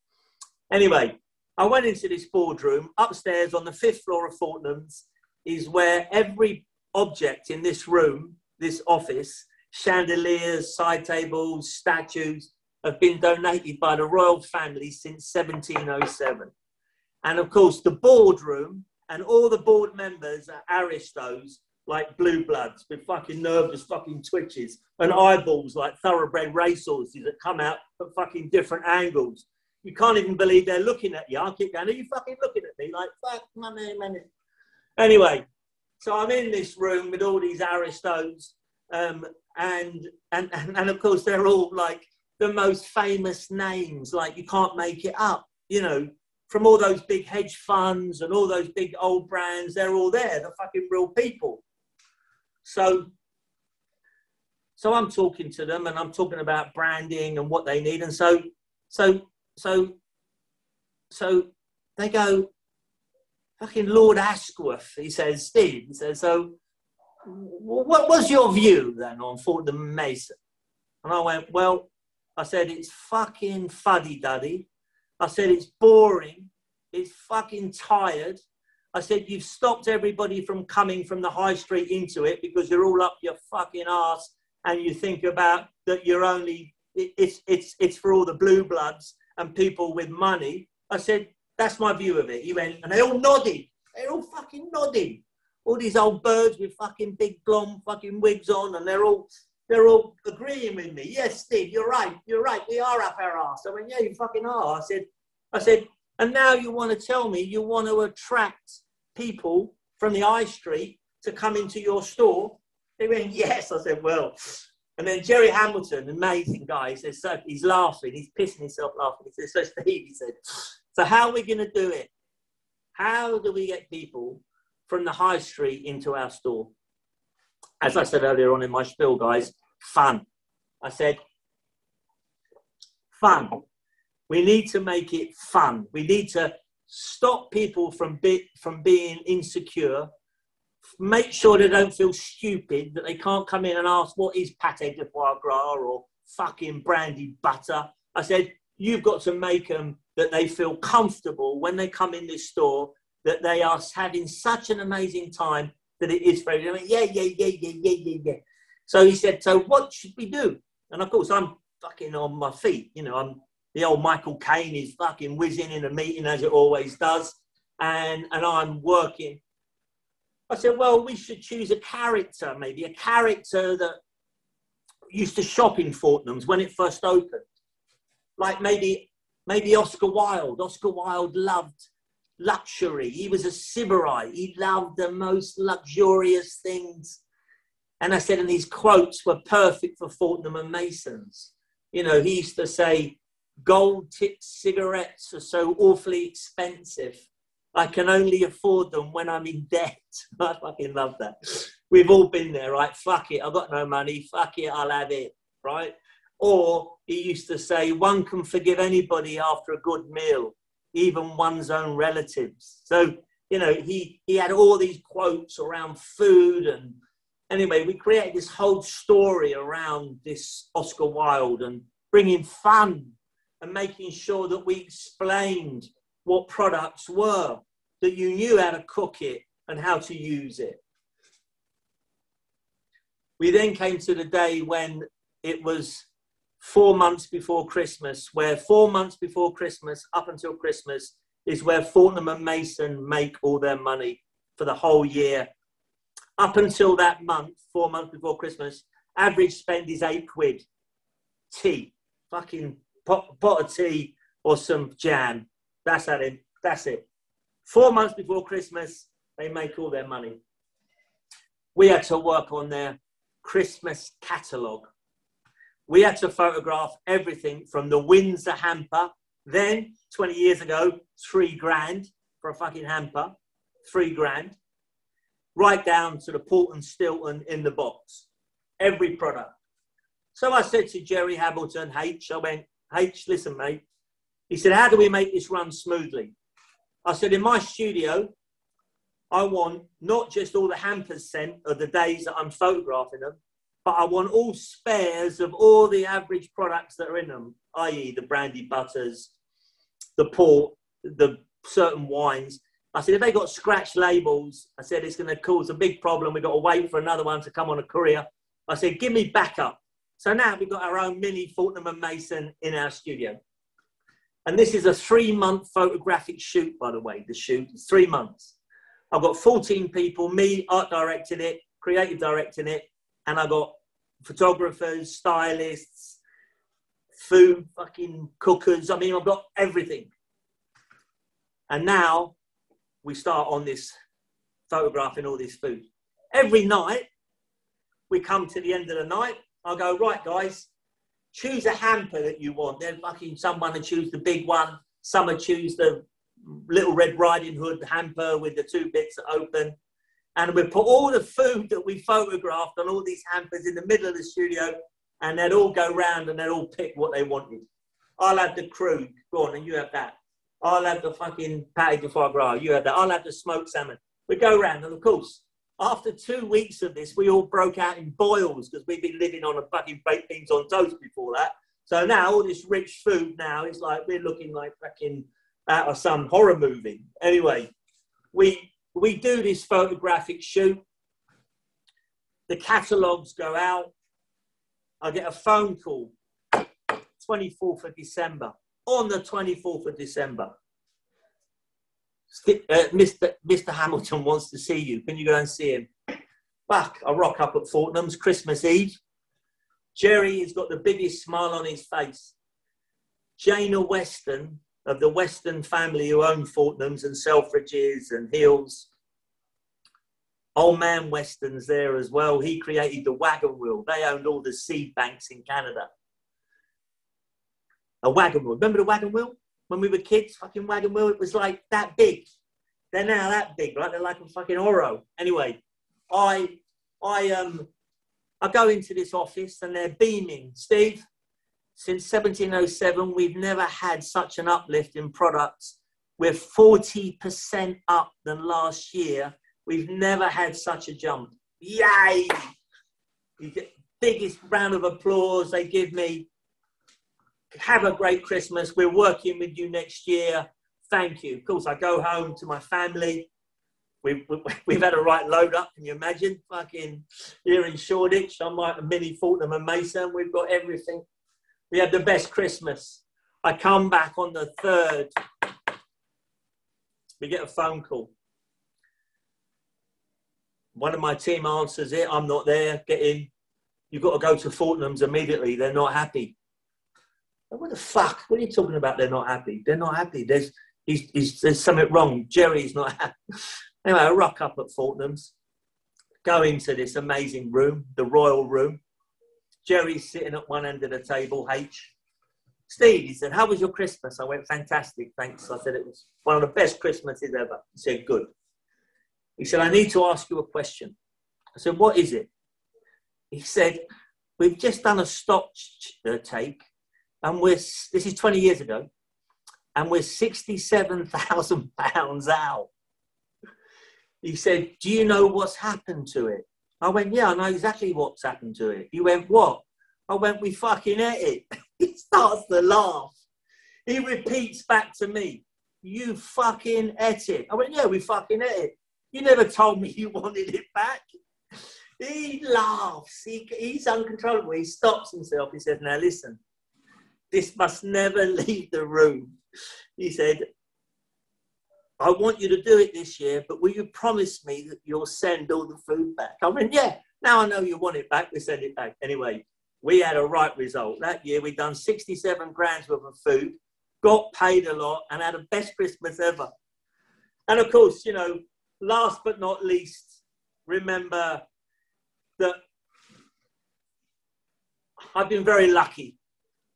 Anyway, I went into this boardroom. Upstairs on the fifth floor of Fortnum's is where every object in this room, this office, chandeliers, side tables, statues, have been donated by the royal family since 1707. And of course, the boardroom and all the board members are aristos like blue bloods with fucking nervous fucking twitches and eyeballs like thoroughbred racehorses that come out at fucking different angles. You can't even believe they're looking at you. I keep going, are you fucking looking at me? Like, fuck, man, man. Anyway, so I'm in this room with all these Aristos, um, and, and, and, and of course they're all like the most famous names. Like you can't make it up, you know, from all those big hedge funds and all those big old brands. They're all there. The fucking real people. So, so I'm talking to them and I'm talking about branding and what they need. And so, so, so, so they go, fucking Lord Ashworth. He says, Steve, he says, so what was your view then on Fortnum Mason? And I went, well, I said, it's fucking fuddy duddy. I said, it's boring. It's fucking tired. I said, you've stopped everybody from coming from the high street into it because you're all up your fucking ass and you think about that you're only, it's, it's, it's for all the blue bloods and people with money. I said, that's my view of it. He went, and they all nodded. They're all fucking nodding. All these old birds with fucking big blonde fucking wigs on and they're all, they're all agreeing with me. Yes, Steve, you're right. You're right. We are up our ass. I went, yeah, you fucking are. I said, I said, and now you want to tell me you want to attract people from the high street to come into your store? They went, yes. I said, well. And then Jerry Hamilton, amazing guy, he says, so he's laughing, he's pissing himself laughing. He says, so Steve, he said, so how are we going to do it? How do we get people from the high street into our store? As I said earlier on in my spiel, guys, fun. I said, fun. We need to make it fun. We need to stop people from, be, from being insecure. Make sure they don't feel stupid, that they can't come in and ask, what is pate de foie gras or fucking brandy butter? I said, you've got to make them that they feel comfortable when they come in this store, that they are having such an amazing time that it is very, yeah, yeah, yeah, yeah, yeah, yeah, yeah. So he said, so what should we do? And of course, I'm fucking on my feet. You know, I'm the old Michael Caine is fucking whizzing in a meeting as it always does, and and I'm working. I said, well, we should choose a character, maybe a character that used to shop in Fortnum's when it first opened, like maybe maybe Oscar Wilde. Oscar Wilde loved luxury. He was a sybarite. He loved the most luxurious things. And I said, and these quotes were perfect for Fortnum and Masons. You know, he used to say, gold tipped cigarettes are so awfully expensive. I can only afford them when I'm in debt. I fucking love that. We've all been there, right? Fuck it, I've got no money. Fuck it, I'll have it, right? Or he used to say, one can forgive anybody after a good meal, even one's own relatives. So, you know, he, he had all these quotes around food. And anyway, we created this whole story around this Oscar Wilde and bringing fun and making sure that we explained what products were, that you knew how to cook it and how to use it. We then came to the day when it was four months before Christmas, where four months before Christmas, up until Christmas, is where Fortnum and Mason make all their money for the whole year. Up until that month, four months before Christmas, average spend is eight quid. Tea, fucking pot, pot of tea or some jam. That's it. That's it. Four months before Christmas, they make all their money. We had to work on their Christmas catalogue. We had to photograph everything from the Windsor hamper. Then, 20 years ago, three grand for a fucking hamper, three grand, right down to the Port and Stilton in the box, every product. So I said to Jerry Hamilton, H, I went, H, listen, mate. He said, How do we make this run smoothly? I said, In my studio, I want not just all the hampers sent of the days that I'm photographing them, but I want all spares of all the average products that are in them, i.e., the brandy butters, the port, the certain wines. I said, if they got scratch labels, I said, it's going to cause a big problem. We've got to wait for another one to come on a courier. I said, give me backup. So now we've got our own mini Fortnum and Mason in our studio. And this is a three month photographic shoot, by the way, the shoot three months. I've got 14 people, me art directing it, creative directing it, and I've got photographers, stylists, food fucking cookers. I mean, I've got everything. And now we start on this photographing all this food. Every night, we come to the end of the night. I go, right, guys, choose a hamper that you want. Then fucking someone to choose the big one. Some will choose the little Red Riding Hood hamper with the two bits open. And we put all the food that we photographed on all these hampers in the middle of the studio, and they'd all go round and they'd all pick what they wanted. I'll have the crew. Go on, and you have that. I'll have the fucking patty de foie gras. You have that. I'll have the smoked salmon. We go round, and of course, after two weeks of this, we all broke out in boils because we've been living on a fucking baked beans on toast before that. So now all this rich food now is like we're looking like fucking out of some horror movie. Anyway, we we do this photographic shoot. The catalogues go out. I get a phone call 24th of December. On the 24th of December, uh, Mr. Mr. Hamilton wants to see you. Can you go and see him? Fuck, I rock up at Fortnum's Christmas Eve. Jerry has got the biggest smile on his face. Jana Weston of the Weston family who own Fortnum's and Selfridges and Hills. Old man Weston's there as well. He created the wagon wheel. They owned all the seed banks in Canada. A wagon wheel. Remember the wagon wheel? When we were kids, fucking wagon wheel, it was like that big. They're now that big, right? They're like a fucking Oreo. Anyway, I I um I go into this office and they're beaming. Steve, since 1707, we've never had such an uplift in products. We're 40% up than last year. We've never had such a jump. Yay! Biggest round of applause they give me. Have a great Christmas. We're working with you next year. Thank you. Of course, I go home to my family. We've, we've had a right load up. Can you imagine? Fucking here in Shoreditch, I'm like a mini Fortnum and Mason. We've got everything we had the best Christmas. I come back on the third. We get a phone call. One of my team answers it. I'm not there. Get in. You've got to go to Fortnum's immediately. They're not happy. What the fuck? What are you talking about? They're not happy. They're not happy. There's, he's, he's, there's something wrong. Jerry's not happy. Anyway, I rock up at Fortnum's, go into this amazing room, the royal room. Jerry's sitting at one end of the table, H. Steve, he said, How was your Christmas? I went, Fantastic, thanks. I said, It was one of the best Christmases ever. He said, Good. He said, I need to ask you a question. I said, What is it? He said, We've just done a stock uh, take, and we're, this is 20 years ago, and we're 67,000 pounds out. He said, Do you know what's happened to it? I went, yeah, I know exactly what's happened to it. He went, what? I went, we fucking ate it. he starts to laugh. He repeats back to me, you fucking ate it. I went, yeah, we fucking ate it. You never told me you wanted it back. He laughs. He, he's uncontrollable. He stops himself. He says, now listen, this must never leave the room. He said, I want you to do it this year, but will you promise me that you'll send all the food back? I mean, yeah, now I know you want it back, we send it back. Anyway, we had a right result. That year We'd done 67 grams worth of food, got paid a lot, and had the best Christmas ever. And of course, you know, last but not least, remember that I've been very lucky.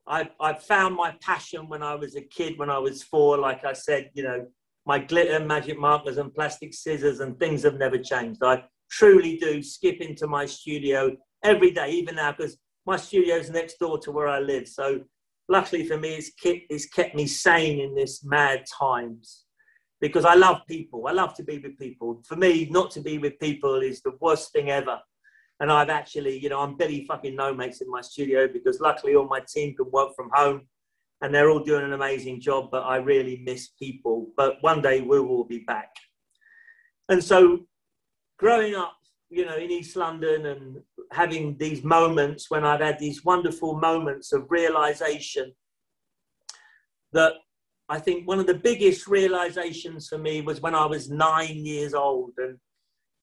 I, I found my passion when I was a kid, when I was four. Like I said, you know, my glitter magic markers and plastic scissors and things have never changed. I truly do skip into my studio every day, even now, because my studio is next door to where I live. So luckily for me, it's kept, it's kept me sane in this mad times because I love people. I love to be with people. For me, not to be with people is the worst thing ever. And I've actually, you know, I'm Billy fucking no mates in my studio because luckily all my team can work from home and they're all doing an amazing job, but I really miss people. But one day we will be back. And so growing up, you know, in East London and having these moments when I've had these wonderful moments of realization that I think one of the biggest realizations for me was when I was nine years old. And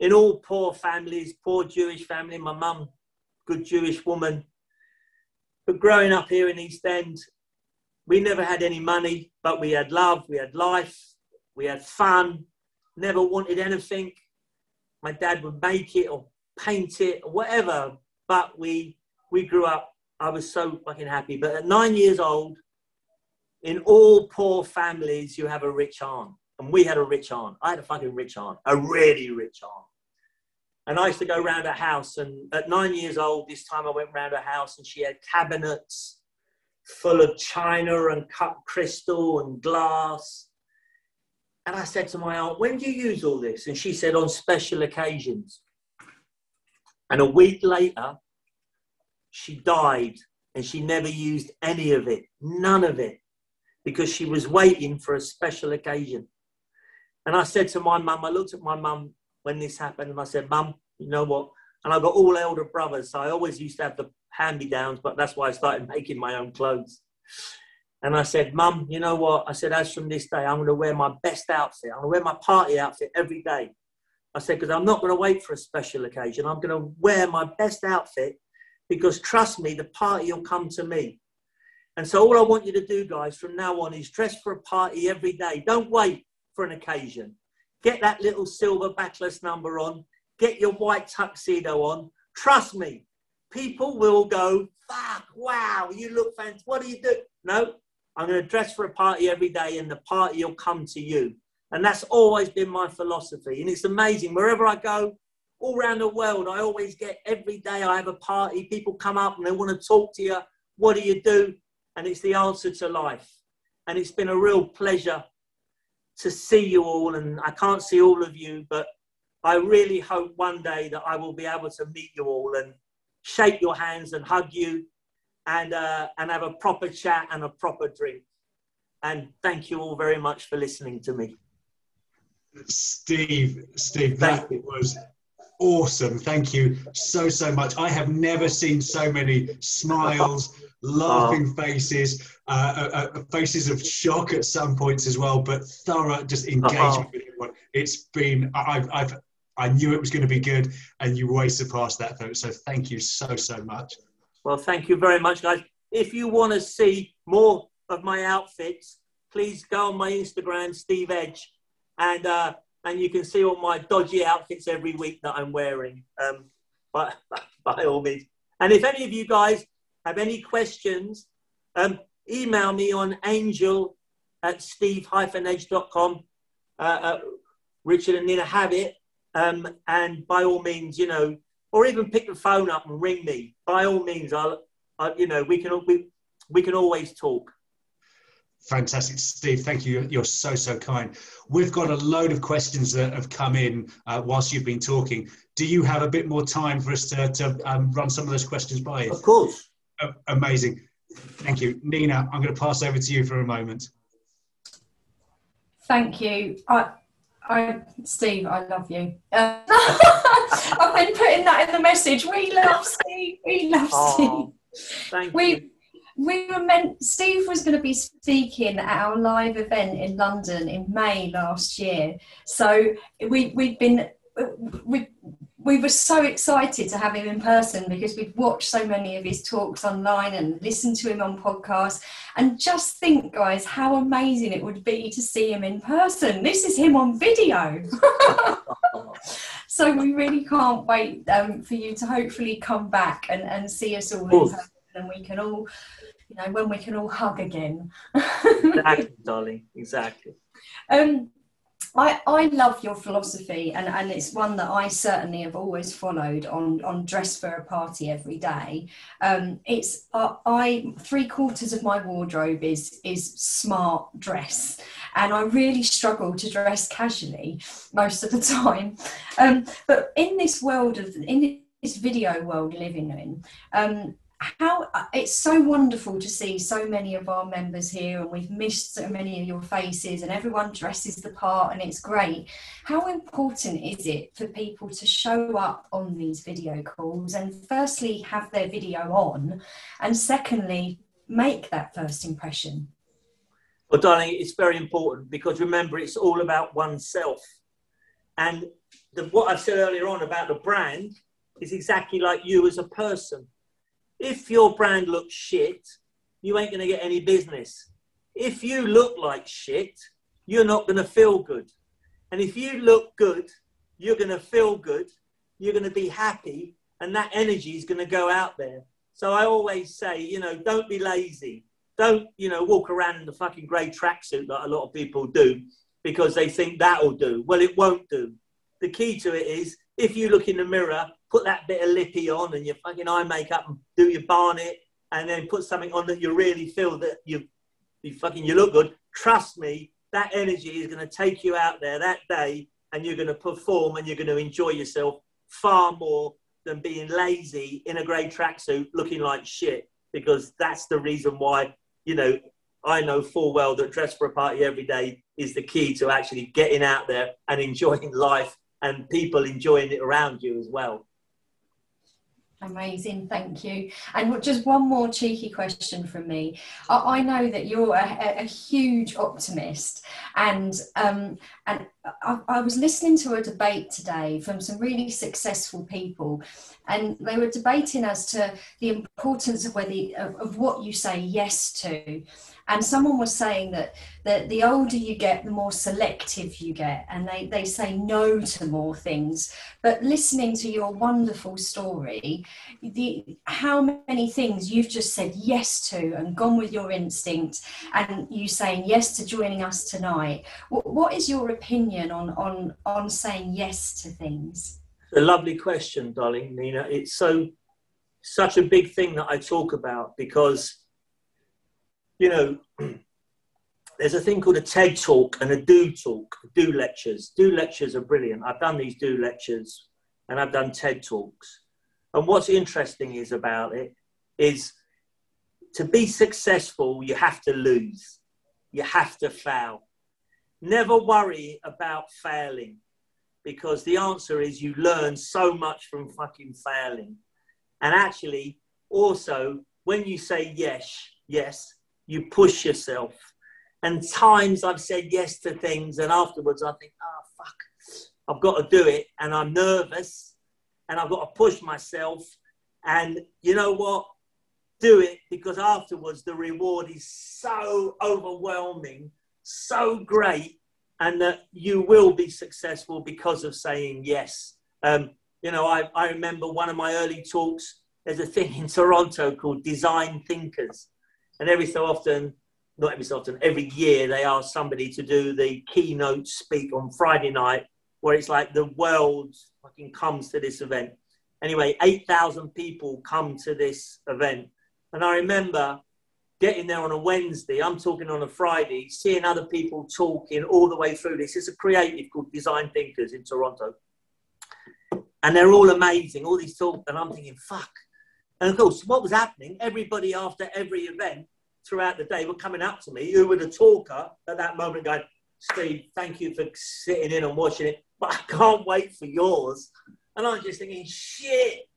in all poor families, poor Jewish family. My mum, good Jewish woman. But growing up here in East End, we never had any money, but we had love, we had life, we had fun, never wanted anything. My dad would make it or paint it or whatever, but we we grew up. I was so fucking happy. But at nine years old, in all poor families, you have a rich aunt. And we had a rich aunt. I had a fucking rich aunt, a really rich aunt. And I used to go around her house. And at nine years old, this time I went around her house and she had cabinets full of china and cut crystal and glass. And I said to my aunt, When do you use all this? And she said, On special occasions. And a week later, she died and she never used any of it, none of it, because she was waiting for a special occasion. And I said to my mum, I looked at my mum when this happened and I said, Mum, you know what? And I've got all elder brothers, so I always used to have the hand me downs, but that's why I started making my own clothes. And I said, Mum, you know what? I said, as from this day, I'm going to wear my best outfit. I'm going to wear my party outfit every day. I said, because I'm not going to wait for a special occasion. I'm going to wear my best outfit because trust me, the party will come to me. And so all I want you to do, guys, from now on is dress for a party every day. Don't wait for an occasion. Get that little silver backless number on. Get your white tuxedo on. Trust me, people will go, fuck, wow, you look fantastic. What do you do? No, I'm going to dress for a party every day and the party will come to you. And that's always been my philosophy. And it's amazing. Wherever I go, all around the world, I always get every day I have a party. People come up and they want to talk to you. What do you do? And it's the answer to life. And it's been a real pleasure to see you all. And I can't see all of you, but I really hope one day that I will be able to meet you all and shake your hands and hug you and, uh, and have a proper chat and a proper drink. And thank you all very much for listening to me. Steve, Steve, that was awesome. Thank you so, so much. I have never seen so many smiles, laughing faces, uh, uh, uh, faces of shock at some points as well, but thorough just engagement uh-huh. with everyone. It's been, I've, I've, I knew it was going to be good, and you way surpassed that. Though. So thank you so so much. Well, thank you very much, guys. If you want to see more of my outfits, please go on my Instagram, Steve Edge, and uh, and you can see all my dodgy outfits every week that I'm wearing. Um, by, by all means. And if any of you guys have any questions, um, email me on angel at steve-edge.com. Uh, uh, Richard and Nina have it. Um, and by all means, you know, or even pick the phone up and ring me. By all means, I'll, I, you know, we can we, we can always talk. Fantastic, Steve. Thank you. You're so so kind. We've got a load of questions that have come in uh, whilst you've been talking. Do you have a bit more time for us to, to um, run some of those questions by you? Of course. Uh, amazing. Thank you, Nina. I'm going to pass over to you for a moment. Thank you. I, I, Steve, I love you. Uh, I've been putting that in the message. We love Steve. We love oh, Steve. Thank we, you. We were meant. Steve was going to be speaking at our live event in London in May last year. So we we've been we we were so excited to have him in person because we'd watched so many of his talks online and listened to him on podcasts. And just think, guys, how amazing it would be to see him in person. This is him on video. so we really can't wait um, for you to hopefully come back and, and see us all in person and we can all, you know, when we can all hug again. exactly, darling, exactly. Um, I, I love your philosophy and, and it's one that I certainly have always followed on, on dress for a party every day. Um, it's uh, I three quarters of my wardrobe is is smart dress and I really struggle to dress casually most of the time. Um, but in this world of in this video world living in, um, how uh, it's so wonderful to see so many of our members here and we've missed so many of your faces and everyone dresses the part and it's great. How important is it for people to show up on these video calls and firstly have their video on and secondly make that first impression? Well darling it's very important because remember it's all about oneself. And the, what I've said earlier on about the brand is exactly like you as a person. If your brand looks shit, you ain't going to get any business. If you look like shit, you're not going to feel good. And if you look good, you're going to feel good, you're going to be happy, and that energy is going to go out there. So I always say, you know, don't be lazy. Don't, you know, walk around in the fucking grey tracksuit like a lot of people do because they think that'll do. Well, it won't do. The key to it is if you look in the mirror, put that bit of lippy on and your fucking eye makeup and do your barnet and then put something on that you really feel that you, you fucking you look good. Trust me, that energy is going to take you out there that day and you're going to perform and you're going to enjoy yourself far more than being lazy in a grey tracksuit looking like shit because that's the reason why you know I know full well that dress for a party every day is the key to actually getting out there and enjoying life and people enjoying it around you as well. Amazing, thank you. And just one more cheeky question from me. I, know that you're a, a, huge optimist, and um, and I, I, was listening to a debate today from some really successful people, and they were debating as to the importance of whether of, of what you say yes to and someone was saying that, that the older you get the more selective you get. And they, they say no to more things. But listening to your wonderful story the how many things you've just said yes to and gone with your instinct and you saying yes to joining us tonight. What, what is your opinion on on on saying yes to things? A lovely question darling nina. It's so such a big thing that i talk about because you know, there's a thing called a TED talk and a do talk, do lectures. Do lectures are brilliant. I've done these do lectures and I've done TED talks. And what's interesting is about it is to be successful, you have to lose. You have to fail. Never worry about failing because the answer is you learn so much from fucking failing. And actually, also, when you say yes, yes, you push yourself. And times I've said yes to things, and afterwards I think, oh, fuck, I've got to do it. And I'm nervous, and I've got to push myself. And you know what? Do it because afterwards the reward is so overwhelming, so great, and that you will be successful because of saying yes. Um, you know, I, I remember one of my early talks. There's a thing in Toronto called Design Thinkers and every so often, not every so often, every year they ask somebody to do the keynote speak on Friday night, where it's like the world fucking comes to this event. Anyway, 8,000 people come to this event. And I remember getting there on a Wednesday, I'm talking on a Friday, seeing other people talking all the way through this. It's a creative called Design Thinkers in Toronto. And they're all amazing, all these talk, and I'm thinking, fuck. And of course, what was happening, everybody after every event throughout the day were coming up to me who were the talker at that moment going, Steve, thank you for sitting in and watching it, but I can't wait for yours. And I'm just thinking, shit,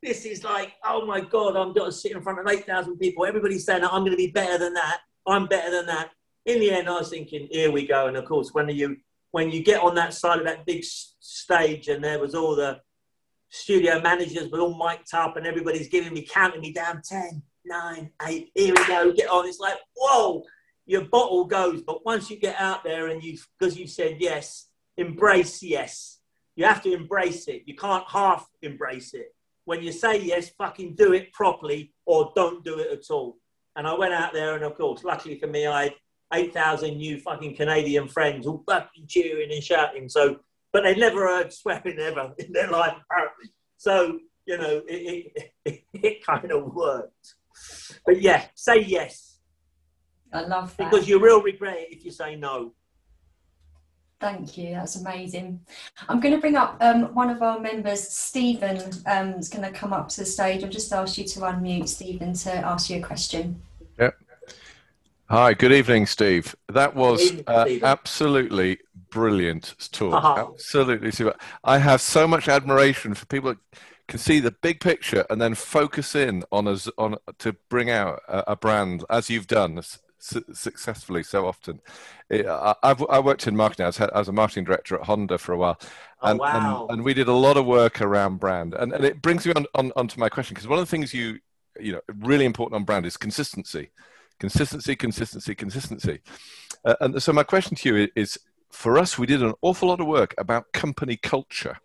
this is like, oh my God, I'm going to sit in front of 8,000 people. Everybody's saying I'm going to be better than that. I'm better than that. In the end, I was thinking, here we go. And of course, when you when you get on that side of that big stage and there was all the studio managers were all mic'd up and everybody's giving me, counting me down 10, nine, eight, here we go, get on. It's like, whoa, your bottle goes. But once you get out there and you, because you said yes, embrace yes. You have to embrace it. You can't half embrace it. When you say yes, fucking do it properly or don't do it at all. And I went out there, and of course, luckily for me, I had 8,000 new fucking Canadian friends all fucking cheering and shouting. So, but they never heard swearing ever in their life, apparently. So, you know, it, it, it, kind of worked. But yeah, say yes. I love that. Because you will regret it if you say no. Thank you. That's amazing. I'm going to bring up um, one of our members, Stephen, um, is going to come up to the stage. I'll just ask you to unmute, Stephen, to ask you a question. Hi, good evening, Steve. That was evening, uh, absolutely brilliant talk. Uh-huh. Absolutely super. I have so much admiration for people that can see the big picture and then focus in on us on to bring out a, a brand as you've done. su- successfully so often. It, I, have I worked in marketing. I was, I was, a marketing director at Honda for a while, oh, and, oh, wow. and, and, we did a lot of work around brand. And, and it brings me on, on onto my question because one of the things you you know really important on brand is consistency, consistency, consistency, consistency. Uh, and so my question to you is: for us, we did an awful lot of work about company culture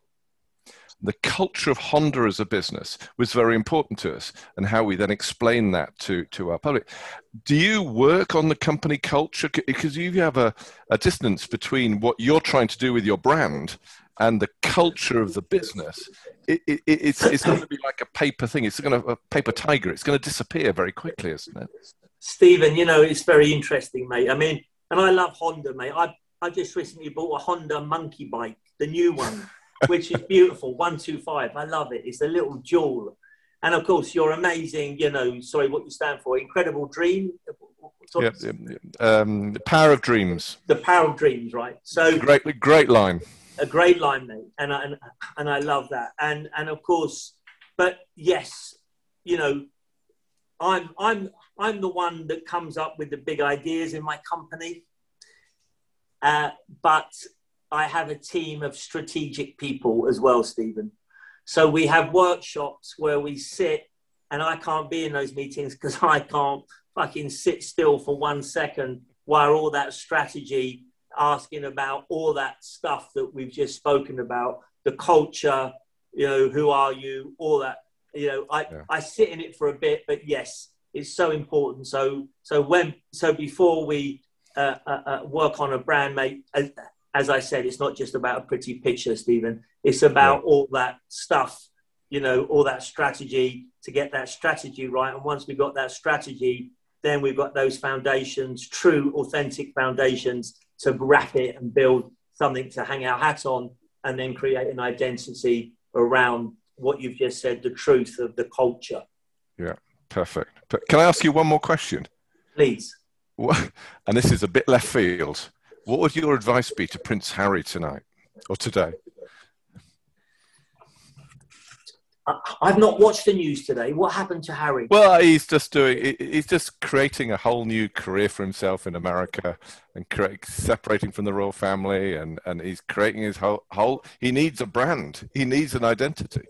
the culture of Honda as a business was very important to us and how we then explain that to, to our public. Do you work on the company culture? Because you have a, a distance between what you're trying to do with your brand and the culture of the business. It, it, it's, it's going to be like a paper thing. It's going to a paper tiger. It's going to disappear very quickly, isn't it? Stephen, you know, it's very interesting, mate. I mean, and I love Honda, mate. I, I just recently bought a Honda monkey bike, the new one which is beautiful. One two five. I love it. It's a little jewel. And of course, you're amazing. You know, sorry, what you stand for? Incredible Dream. Yep, yep, yep. Um, the power of dreams. The power of dreams, right? So great, great line. A great line, mate, and I, and and I love that. And and of course, but yes, you know, I'm I'm I'm the one that comes up with the big ideas in my company. Uh, but I have a team of strategic people as well, Stephen. So we have workshops where we sit, and I can't be in those meetings because I can't fucking sit still for one second while all that strategy, asking about all that stuff that we've just spoken about, the culture, you know, who are you, all that. You know, I, yeah. I sit in it for a bit, but yes, it's so important. So so when so before we uh, uh, uh work on a brand, mate, as I said, it's not just about a pretty picture, Stephen. It's about yeah. all that stuff, you know, all that strategy to get that strategy right. And once we've got that strategy, then we've got those foundations, true, authentic foundations to wrap it and build something to hang our hat on and then create an identity around what you've just said, the truth of the culture. Yeah, perfect. But can I ask you one more question? Please. And this is a bit left field. What would your advice be to Prince Harry tonight or today? I've not watched the news today. What happened to Harry? Well, he's just doing. He's just creating a whole new career for himself in America, and create, separating from the royal family, and and he's creating his whole whole. He needs a brand. He needs an identity.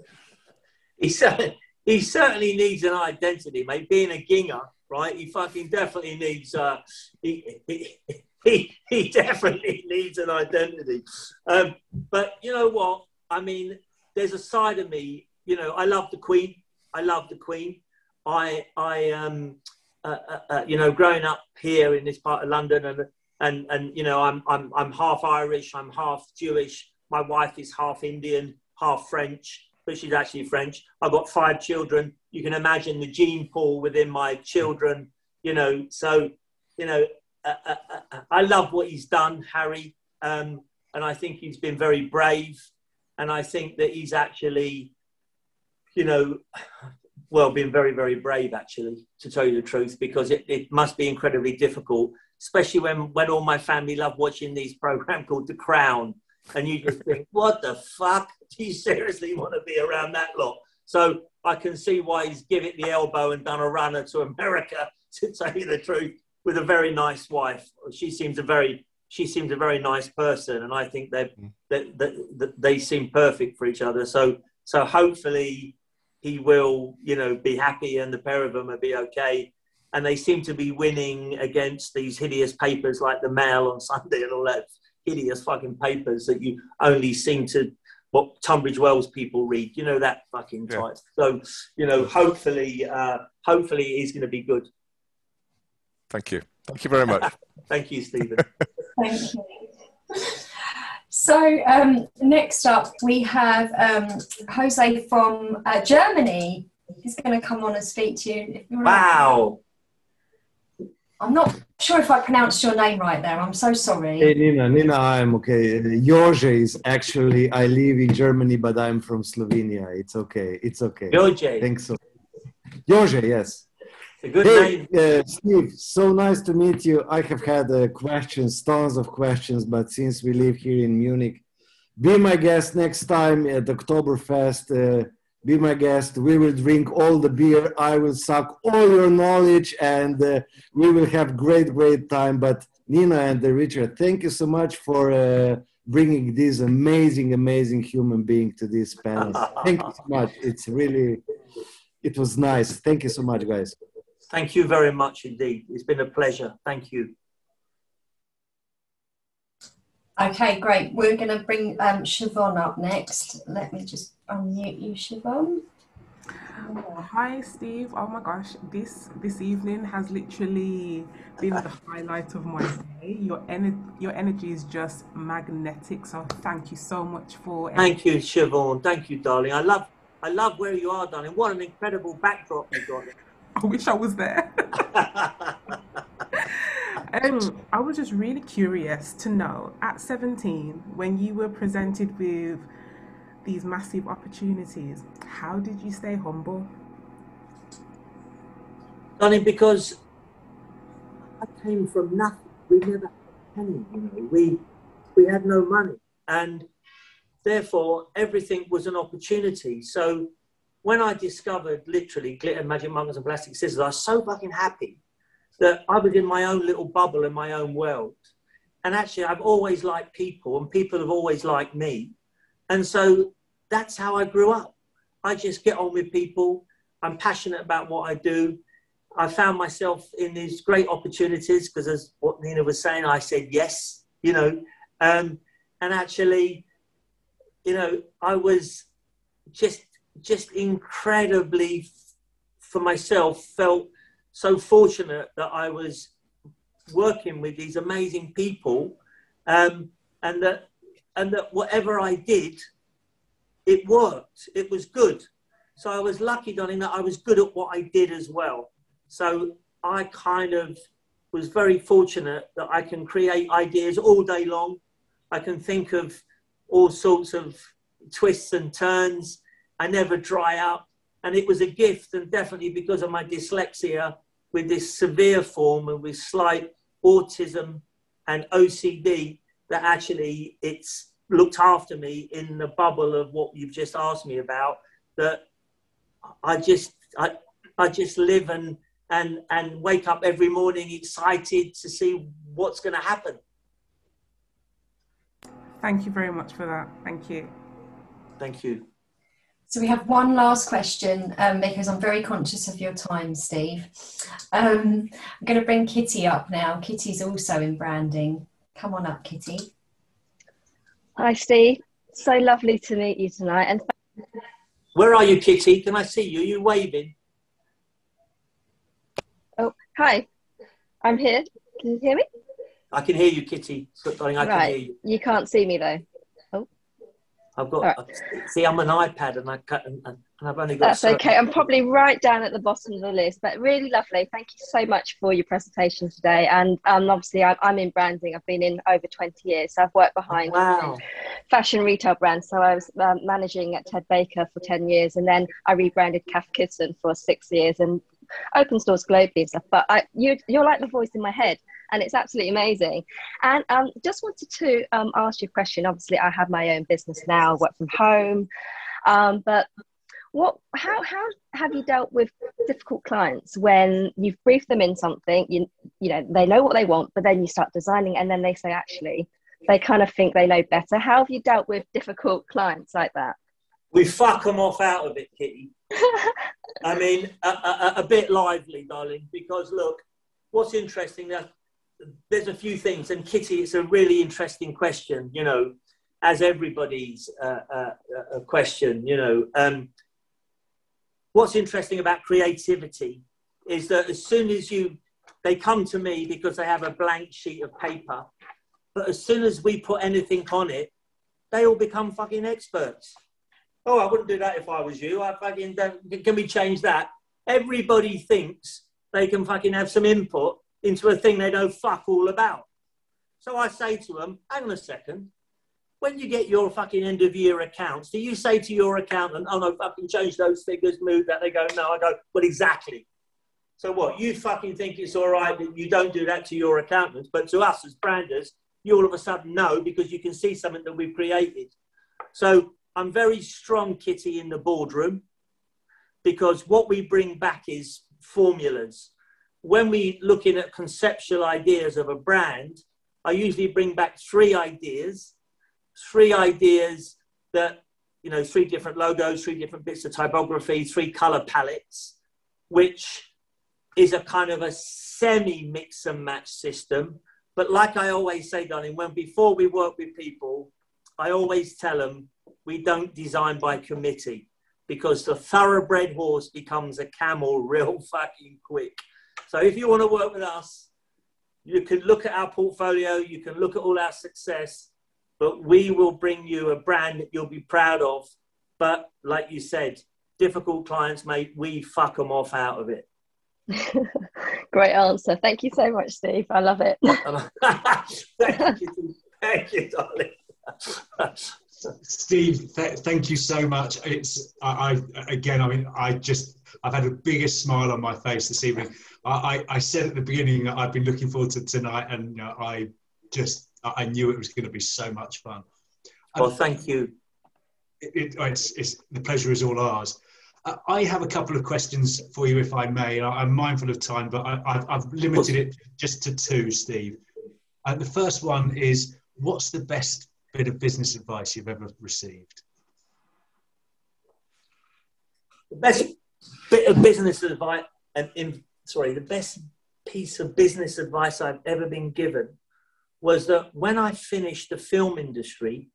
He certainly, he certainly needs an identity, mate. Being a ginger, right? He fucking definitely needs. Uh, he, he he, he definitely needs an identity. Um, but you know what? I mean, there's a side of me, you know, I love the Queen. I love the Queen. I, I, um, uh, uh, uh, you know, growing up here in this part of London, and and and you know, I'm I'm I'm half Irish, I'm half Jewish. My wife is half Indian, half French, but she's actually French. I've got five children. You can imagine the gene pool within my children. You know, so you know, uh, uh, uh, I love what he's done, Harry, um, and I think he's been very brave, and I think that he's actually, you know, well, been very, very brave actually, to tell you the truth, because it, it must be incredibly difficult, especially when when all my family love watching these programs called The Crown, and you just think, what the fuck? Do you seriously want to be around that lot? So I can see why he's given it the elbow and done a runner to America, to tell you the truth with a very nice wife. She seems a very she seems a very nice person, and I think they mm. that, that, they seem perfect for each other. So so hopefully he will you know be happy, and the pair of them will be okay. And they seem to be winning against these hideous papers like the Mail on Sunday and all that hideous fucking papers that you only seem to what Tunbridge Wells people read. You know that fucking type. So you know, hopefully, uh, hopefully he's going to be good. Thank you. Thank you very much. Thank you, Stephen. Thank you. So um, next up, we have um, Jose from uh, Germany. He's going to come on and speak to you. Wow. I'm not sure if I pronounced your name right there. I'm so sorry. Hey, Nina. Nina, I'm okay. Jorge is actually, I live in Germany, but I'm from Slovenia. It's okay. It's okay. Jorge. Thanks so. Jorge, yes a good hey, name. Uh, Steve, so nice to meet you. I have had uh, questions, tons of questions, but since we live here in Munich, be my guest next time at Oktoberfest. Uh, be my guest. We will drink all the beer. I will suck all your knowledge, and uh, we will have great, great time. But Nina and uh, Richard, thank you so much for uh, bringing this amazing, amazing human being to this panel. thank you so much. It's really, it was nice. Thank you so much, guys. Thank you very much indeed. It's been a pleasure. Thank you. Okay, great. We're going to bring um, Siobhan up next. Let me just unmute you, Siobhan. Hi, Steve. Oh my gosh, this this evening has literally been the highlight of my day. Your energy, your energy is just magnetic. So thank you so much for. Thank you, Siobhan. Thank you, darling. I love, I love where you are, darling. What an incredible backdrop you got. I wish I was there. um, I was just really curious to know at 17, when you were presented with these massive opportunities, how did you stay humble? Darling, because I came from nothing. We never had a penny, you know. We, we had no money. And therefore, everything was an opportunity. So when I discovered literally glitter, magic markers, and plastic scissors, I was so fucking happy that I was in my own little bubble in my own world. And actually, I've always liked people, and people have always liked me. And so that's how I grew up. I just get on with people. I'm passionate about what I do. I found myself in these great opportunities because, as what Nina was saying, I said yes, you know. Um, and actually, you know, I was just just incredibly for myself felt so fortunate that I was working with these amazing people, um, and that and that whatever I did, it worked. It was good. So I was lucky, darling, that I was good at what I did as well. So I kind of was very fortunate that I can create ideas all day long. I can think of all sorts of twists and turns. I never dry out. And it was a gift, and definitely because of my dyslexia, with this severe form and with slight autism and OCD, that actually it's looked after me in the bubble of what you've just asked me about. That I just I I just live and and and wake up every morning excited to see what's going to happen. Thank you very much for that. Thank you. Thank you. So we have one last question um, because I'm very conscious of your time, Steve. Um, I'm going to bring Kitty up now. Kitty's also in branding. Come on up, Kitty. Hi, Steve. So lovely to meet you tonight. And where are you, Kitty? Can I see you? Are you waving? Oh, hi. I'm here. Can you hear me? I can hear you, Kitty. Darling, I right. can hear you. You can't see me though. I've got right. see, I'm an iPad, and I cut, and, and I've only got. That's so okay. I'm probably right down at the bottom of the list, but really lovely. Thank you so much for your presentation today. And um, obviously, I'm, I'm in branding. I've been in over 20 years, so I've worked behind wow. fashion retail brands. So I was um, managing at Ted Baker for 10 years, and then I rebranded Cath Kidston for six years, and open stores globally and stuff. But I, you, you're like the voice in my head and it's absolutely amazing. And um, just wanted to um, ask you a question. Obviously, I have my own business now, work from home, um, but what, how, how have you dealt with difficult clients when you've briefed them in something, you, you know, they know what they want, but then you start designing and then they say, actually, they kind of think they know better. How have you dealt with difficult clients like that? We fuck them off out of it, Kitty. I mean, a, a, a, bit lively, darling, because look, what's interesting, that there's a few things, and Kitty, it's a really interesting question, you know, as everybody's uh, uh, a question, you know. Um, what's interesting about creativity is that as soon as you, they come to me because they have a blank sheet of paper, but as soon as we put anything on it, they all become fucking experts. Oh, I wouldn't do that if I was you. I fucking don't, can we change that? Everybody thinks they can fucking have some input into a thing they know fuck all about. So I say to them, hang on a second. When you get your fucking end of year accounts, do you say to your accountant, oh no, fucking change those figures, move that? They go, no. I go, well, exactly. So what? You fucking think it's all right that you don't do that to your accountants, but to us as branders, you all of a sudden know because you can see something that we've created. So I'm very strong, Kitty, in the boardroom. because what we bring back is formulas. When we looking at conceptual ideas of a brand, I usually bring back three ideas, three ideas that, you know, three different logos, three different bits of typography, three color palettes, which is a kind of a semi mix and match system. But like I always say, darling, when before we work with people, I always tell them we don't design by committee because the thoroughbred horse becomes a camel real fucking quick. So if you want to work with us, you can look at our portfolio, you can look at all our success, but we will bring you a brand that you'll be proud of. But like you said, difficult clients, mate, we fuck them off out of it. Great answer. Thank you so much, Steve. I love it. thank you. Thank you, darling. Steve, th- thank you so much. It's I, I, again. I mean, I just I've had the biggest smile on my face this evening. I, I, I said at the beginning that I've been looking forward to tonight, and you know, I just I knew it was going to be so much fun. Well, thank you. It, it, it's, it's, the pleasure is all ours. Uh, I have a couple of questions for you, if I may. I'm mindful of time, but I, have limited it just to two, Steve. Uh, the first one is, what's the best bit of business advice you've ever received? The best bit of business advice, and in, sorry, the best piece of business advice I've ever been given was that when I finished the film industry,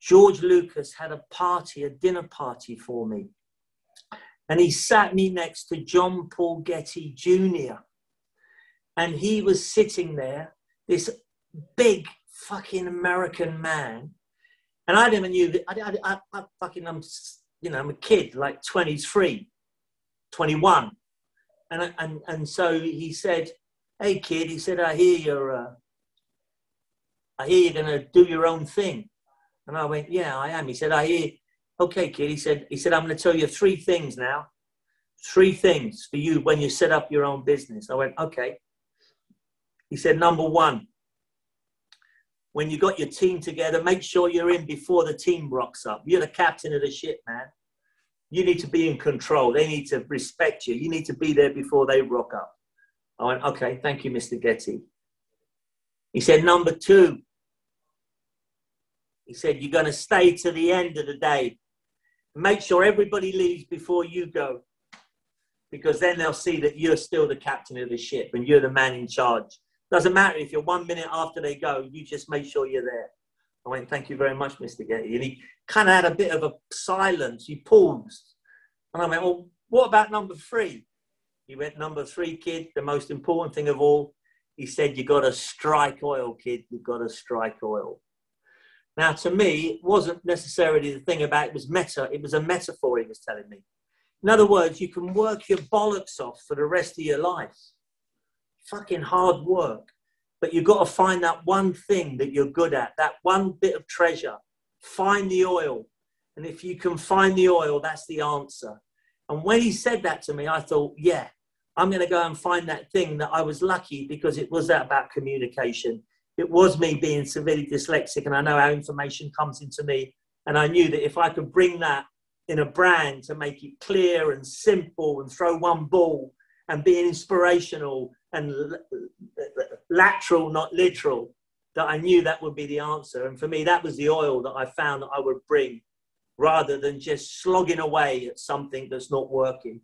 George Lucas had a party, a dinner party for me. And he sat me next to John Paul Getty Jr. And he was sitting there, this big fucking American man. And I never knew that. I, I, I, I fucking, I'm, you know, I'm a kid, like 23, 21. And, and, and so he said, Hey, kid, he said, I hear you're, uh, I hear you're going to do your own thing. And I went, Yeah, I am. He said, I hear, okay, kid. He said, he said, I'm going to tell you three things now. Three things for you when you set up your own business. I went, okay. He said, number one, when you got your team together, make sure you're in before the team rocks up. You're the captain of the ship, man. You need to be in control. They need to respect you. You need to be there before they rock up. I went, okay, thank you, Mr. Getty. He said, number two, he said, you're going to stay to the end of the day. Make sure everybody leaves before you go, because then they'll see that you're still the captain of the ship and you're the man in charge. Doesn't matter if you're one minute after they go, you just make sure you're there. I went, thank you very much, Mr. Getty. And he kind of had a bit of a silence. He paused. And I went, well, what about number three? He went, number three, kid, the most important thing of all. He said, you got to strike oil, kid. You've got to strike oil. Now, to me, it wasn't necessarily the thing about it was meta, it was a metaphor he was telling me. In other words, you can work your bollocks off for the rest of your life. Fucking hard work. But you've got to find that one thing that you're good at, that one bit of treasure. Find the oil. And if you can find the oil, that's the answer. And when he said that to me, I thought, yeah, I'm going to go and find that thing that I was lucky because it was that about communication it was me being severely dyslexic, and I know how information comes into me. And I knew that if I could bring that in a brand to make it clear and simple and throw one ball and be inspirational and lateral, not literal, that I knew that would be the answer. And for me, that was the oil that I found that I would bring rather than just slogging away at something that's not working.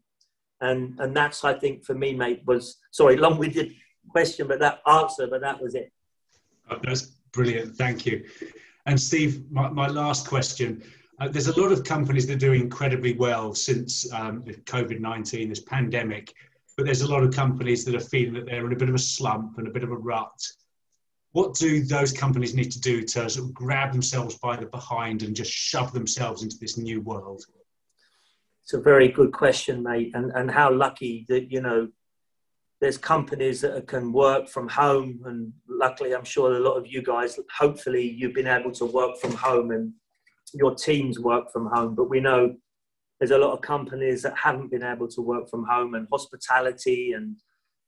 And, and that's, I think, for me, mate, was sorry, long winded question, but that answer, but that was it. Oh, that's brilliant. Thank you. And Steve, my, my last question. Uh, there's a lot of companies that are doing incredibly well since um, COVID 19, this pandemic, but there's a lot of companies that are feeling that they're in a bit of a slump and a bit of a rut. What do those companies need to do to sort of grab themselves by the behind and just shove themselves into this new world? It's a very good question, mate. And, and how lucky that, you know, there's companies that can work from home and luckily i'm sure a lot of you guys hopefully you've been able to work from home and your teams work from home but we know there's a lot of companies that haven't been able to work from home and hospitality and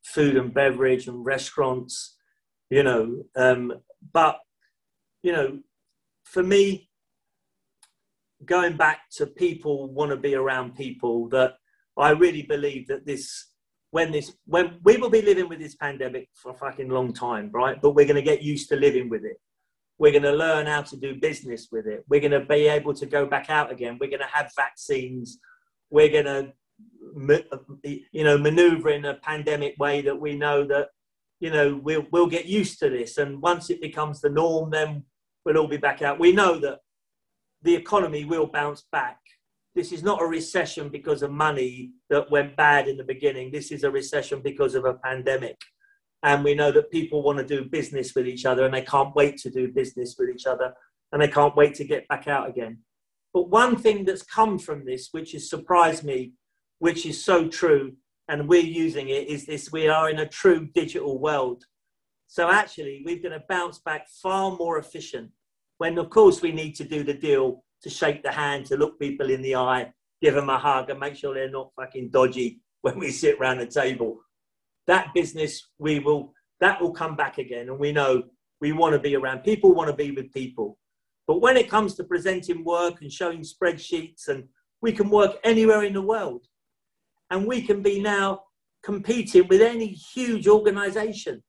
food and beverage and restaurants you know um, but you know for me going back to people want to be around people that I really believe that this, when this, when we will be living with this pandemic for a fucking long time, right? But we're going to get used to living with it. We're going to learn how to do business with it. We're going to be able to go back out again. We're going to have vaccines. We're going to, you know, maneuver in a pandemic way that we know that, you know, we'll, we'll get used to this. And once it becomes the norm, then we'll all be back out. We know that the economy will bounce back. This is not a recession because of money that went bad in the beginning. This is a recession because of a pandemic. And we know that people want to do business with each other and they can't wait to do business with each other and they can't wait to get back out again. But one thing that's come from this, which has surprised me, which is so true, and we're using it, is this we are in a true digital world. So actually, we're going to bounce back far more efficient when, of course, we need to do the deal to shake the hand, to look people in the eye, give them a hug, and make sure they're not fucking dodgy when we sit around the table that business we will that will come back again. And we know we want to be around. People want to be with people. But when it comes to presenting work and showing spreadsheets and we can work anywhere in the world and we can be now competing with any huge organization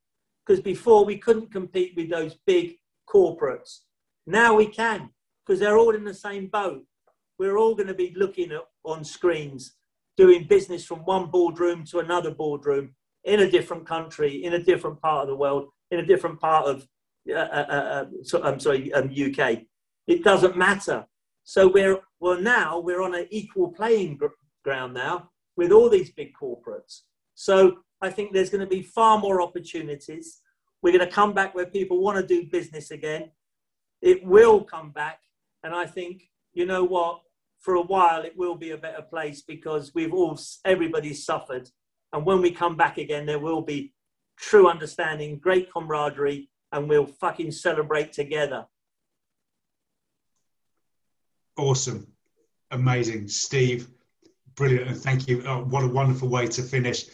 because before we couldn't compete with those big corporates. Now we can because they're all in the same boat. We're all going to be looking at on screens doing business from one boardroom to another boardroom in a different country, in a different part of the world, in a different part of, uh, uh, uh, so, I'm sorry, um, UK. It doesn't matter. So we're, well, now we're on an equal playing ground now with all these big corporates. So I think there's going to be far more opportunities. We're going to come back where people want to do business again. It will come back. And I think, you know what, for a while it will be a better place because we've all, everybody's suffered and when we come back again, there will be true understanding, great camaraderie, and we'll fucking celebrate together. Awesome. Amazing. Steve, brilliant. And thank you. Oh, what a wonderful way to finish.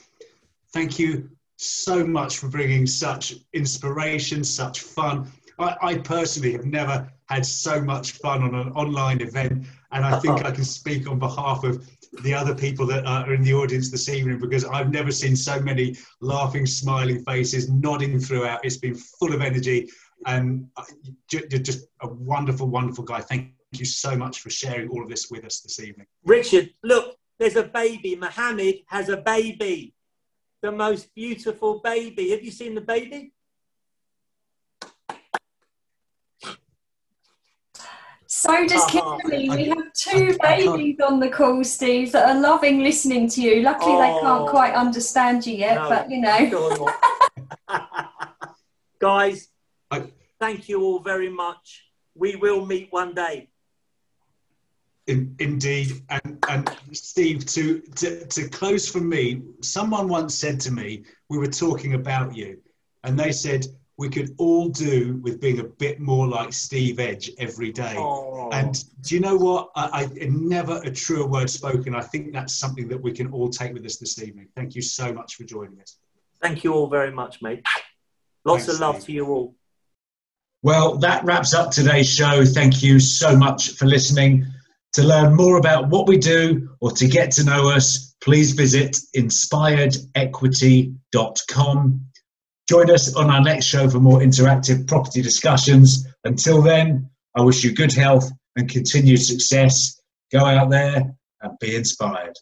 Thank you so much for bringing such inspiration, such fun. I, I personally have never had so much fun on an online event, and I think I can speak on behalf of the other people that are in the audience this evening because I've never seen so many laughing, smiling faces, nodding throughout. It's been full of energy and uh, you're just a wonderful, wonderful guy. Thank you so much for sharing all of this with us this evening. Richard, look, there's a baby. Mohammed has a baby, the most beautiful baby. Have you seen the baby? So does oh, Kimberly. we have two I, I babies on the call, Steve, that are loving listening to you. Luckily, oh, they can't oh. quite understand you yet, no, but you know. Guys, I, thank you all very much. We will meet one day. In, indeed, and and Steve, to, to to close for me, someone once said to me, we were talking about you, and they said we could all do with being a bit more like Steve Edge every day. Oh. And do you know what? I, I, never a truer word spoken. I think that's something that we can all take with us this evening. Thank you so much for joining us. Thank you all very much, mate. Lots Thanks, of love Steve. to you all. Well, that wraps up today's show. Thank you so much for listening. To learn more about what we do or to get to know us, please visit inspiredequity.com Join us on our next show for more interactive property discussions. Until then, I wish you good health and continued success. Go out there and be inspired.